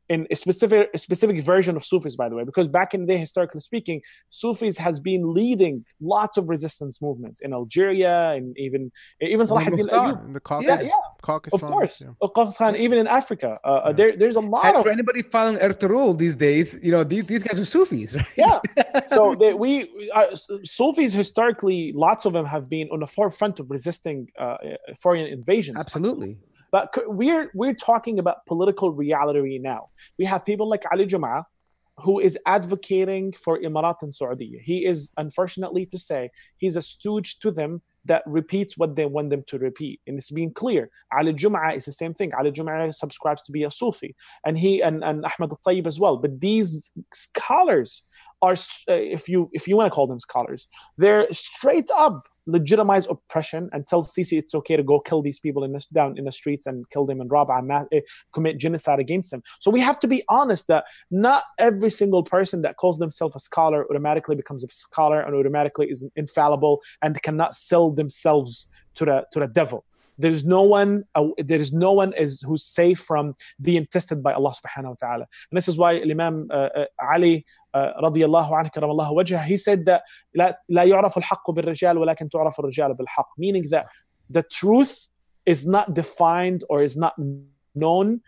in a specific a specific version of Sufis, by the way, because back in the day, historically speaking, Sufis has been leading lots of resistance movements in Algeria and even even Salah ad-Din Ayyub. the Caucasus, yeah, yeah. Caucasus, of course, yeah. even in Africa, uh, uh, yeah. there, there's a lot and of for anybody following Ertugrul these days, you know these, these guys are Sufis, right? Yeah, so they, we uh, Sufis historically, lots of them have been on the forefront of resisting uh, foreign invasions. Absolutely. But we're we're talking about political reality now. We have people like Ali Jum'ah, who is advocating for Emirat and Saudi. He is, unfortunately to say, he's a stooge to them that repeats what they want them to repeat. And it's being clear. Ali Jum'ah is the same thing. Ali Jum'ah subscribes to be a Sufi. And he and, and Ahmad al-Tayyib as well. But these scholars are, uh, if you if you want to call them scholars, they're straight up legitimize oppression and tell Sisi it's okay to go kill these people in this down in the streets and kill them and rob and uh, commit genocide against them. So we have to be honest that not every single person that calls themselves a scholar automatically becomes a scholar and automatically is infallible and cannot sell themselves to the to the devil There's no one. Uh, there is no one is who's safe from being tested by Allah Subhanahu wa Taala. And this is why Imam uh, uh, Ali رضي الله عنه كرم الله وجهه he said that لا, لا يعرف الحق بالرجال ولكن تعرف الرجال بالحق meaning that the truth is not defined or is not known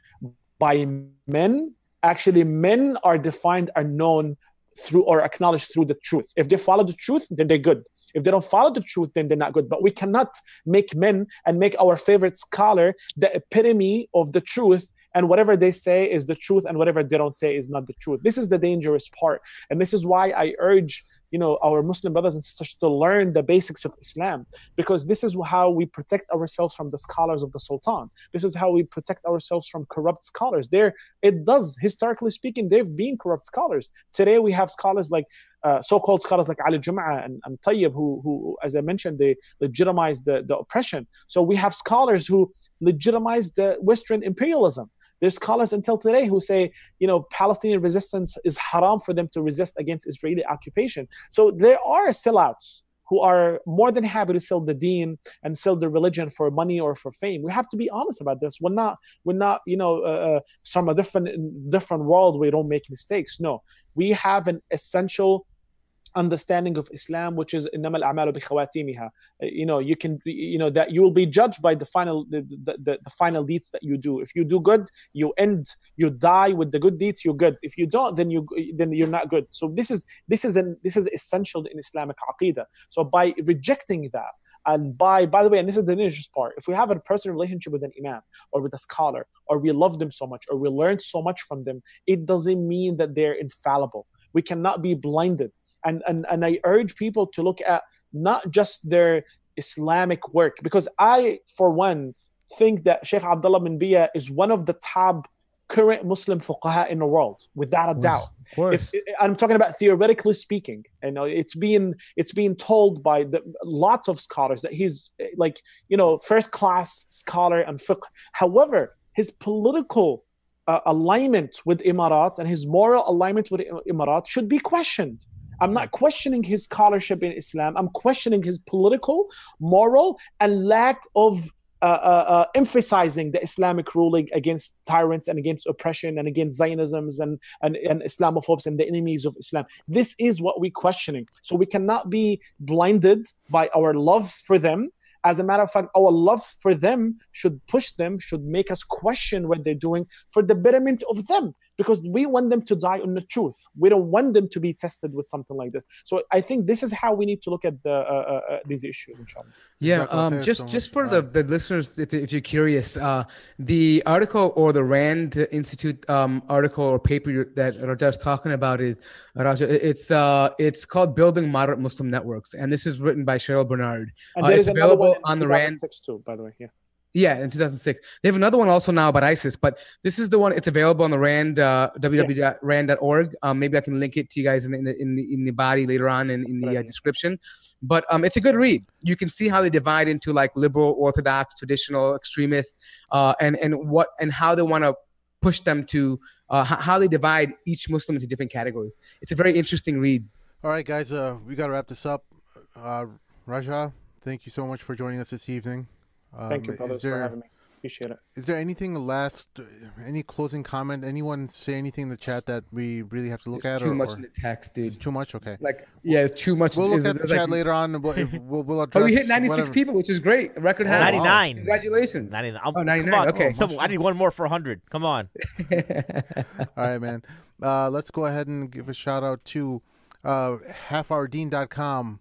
by men actually men are defined are known through or acknowledged through the truth if they follow the truth then they're good if they don't follow the truth then they're not good. But we cannot make men and make our favorite scholar the epitome of the truth and whatever they say is the truth and whatever they don't say is not the truth. This is the dangerous part. And this is why i urge you know our muslim brothers and sisters to learn the basics of islam because this is how we protect ourselves from the scholars of the sultan this is how we protect ourselves from corrupt scholars there it does historically speaking they've been corrupt scholars today we have scholars like uh, so-called scholars like Ali Jum'ah and, and Tayyib, who, who, as I mentioned, they legitimize the, the oppression. So we have scholars who legitimize the Western imperialism. There's scholars until today who say, you know, Palestinian resistance is haram for them to resist against Israeli occupation. So there are sellouts who are more than happy to sell the deen and sell the religion for money or for fame. We have to be honest about this. We're not, we're not, you know, uh, some uh, a different different world we don't make mistakes. No, we have an essential understanding of Islam, which is إنما الأعمال بخواتيمها. Uh, You know, you can, you know, that you will be judged by the final, the, the, the, the final deeds that you do. If you do good, you end, you die with the good deeds. You're good. If you don't, then you then you're not good. So this is this is an this is essential in Islamic aqidah. So by rejecting that. And by by the way, and this is the dangerous part, if we have a personal relationship with an imam or with a scholar, or we love them so much, or we learn so much from them, it doesn't mean that they're infallible. We cannot be blinded. and and and I urge people to look at not just their Islamic work, because I, for one, think that Sheikh Abdullah bin Bayyah is one of the top current Muslim fuqaha in the world, without a doubt Of course. if I'm talking about theoretically speaking, you know, it's being it's being told by the, lots of scholars that he's like you know first class scholar and fiqh. However, his political uh, alignment with Imarat and his moral alignment with Imarat should be questioned. I'm not questioning his scholarship in Islam. I'm questioning his political, moral, and lack of uh, uh, uh, emphasizing the Islamic ruling against tyrants and against oppression and against Zionisms and, and, and Islamophobes and the enemies of Islam. This is what we're questioning. So we cannot be blinded by our love for them. As a matter of fact, our love for them should push them, should make us question what they're doing for the betterment of them, because we want them to die on the truth. We don't want them to be tested with something like this. So I think this is how we need to look at the, uh, uh, uh, these issues, inshallah. Yeah, um, just just for the, the listeners, if, if you're curious, uh, the article or the Rand Institute um, article or paper that Raja is talking about is Raja. It's uh, it's called "Building Moderate Muslim Networks," and this is written by Cheryl Bernard. And Uh, it's is another one available on the Rand 2006 too, by the way. Yeah. Yeah, in 2006. They have another one also now about ISIS, but this is the one. It's available on the Rand uh, www.rand.org. Um, maybe I can link it to you guys in the in the in the, in the body later on in, in the uh, description. But um, it's a good read. You can see how they divide into like liberal, orthodox, traditional, extremist, uh, and and what and how they want to push them to uh, how they divide each Muslim into different categories. It's a very interesting read. All right, guys, uh, we got to wrap this up. Uh, Raja, thank you so much for joining us this evening. Um, Thank you, brothers, there, for having me. Appreciate it. Is there anything last, uh, any closing comment? Anyone say anything in the chat that we really have to look It's at? too or, much or in the text, it's dude. too much? Okay. Like yeah, it's too much. We'll look It's- at the it's like- chat later on. We'll, if- we'll, we'll address Oh, we hit 96 whatever. people, which is great. A record high. wow. 99. Congratulations. 99. Oh, Come on. okay. Some, I need one more for 100. Come on. All right, man. Uh, let's go ahead and give a shout out to uh, halfourdeen.com.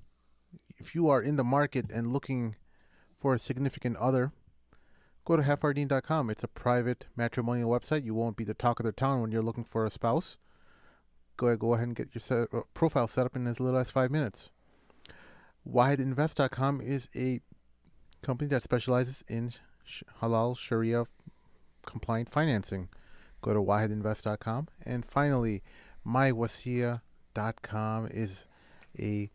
If you are in the market and looking for a significant other, go to halfourdeen.com. It's a private matrimonial website. You won't be the talk of the town when you're looking for a spouse. Go ahead, go ahead and get your set, uh, profile set up in as little as five minutes. WahedInvest.com is a company that specializes in sh- halal Sharia compliant financing go to wahedinvest.com and finally mywassiyah.com is a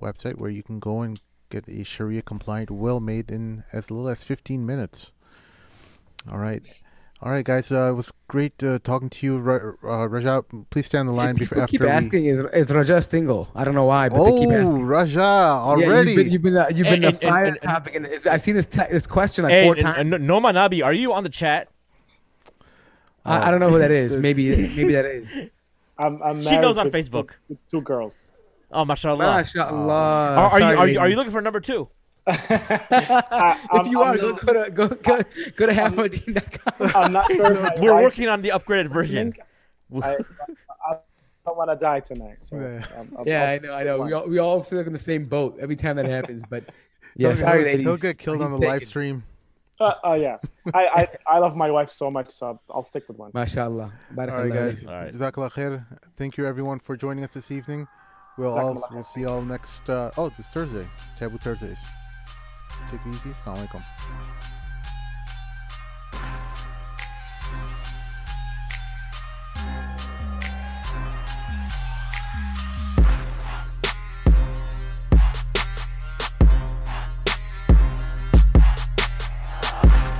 website where you can go and get a sharia compliant will made in as little as 15 minutes all right all right guys uh, it was great uh, talking to you Ra- uh, raja please stay on the line before People after keep we asking, is, is Raja single? I don't know why, but they keep oh asking. raja Yeah, already you've been you've been, uh, you've been And- the fire and- and- topic, and it's, I've seen this te- this question like Hey, four and- times. and Noma Nabi, are you on the chat? I, I don't know who that is. Maybe maybe that is. I'm, I'm She married knows on Facebook. with two girls. Oh, mashallah. Mashallah. Are, are you are you are you looking for number two? I, If you I'm, are, go, go to go go go to halfourdeen.com. I'm not sure. if We're wife- working on the upgraded version. I, I don't want to die tonight. So Yeah. I'll- Yeah, I'll I stick know, I know. We all we all feel like in the same boat every time that happens. But yeah, he'll, sorry, he'll- ladies. he'll get killed on the live taking. stream Uh, uh, yeah, I, I I love my wife so much, so I'll stick with one. Mashallah. all right guys All right. Jazakallah khair. thank you everyone for joining us this evening we'll all we'll see you all next uh, oh this thursday. Taboo thursdays. Take it easy. Assalamu alaikum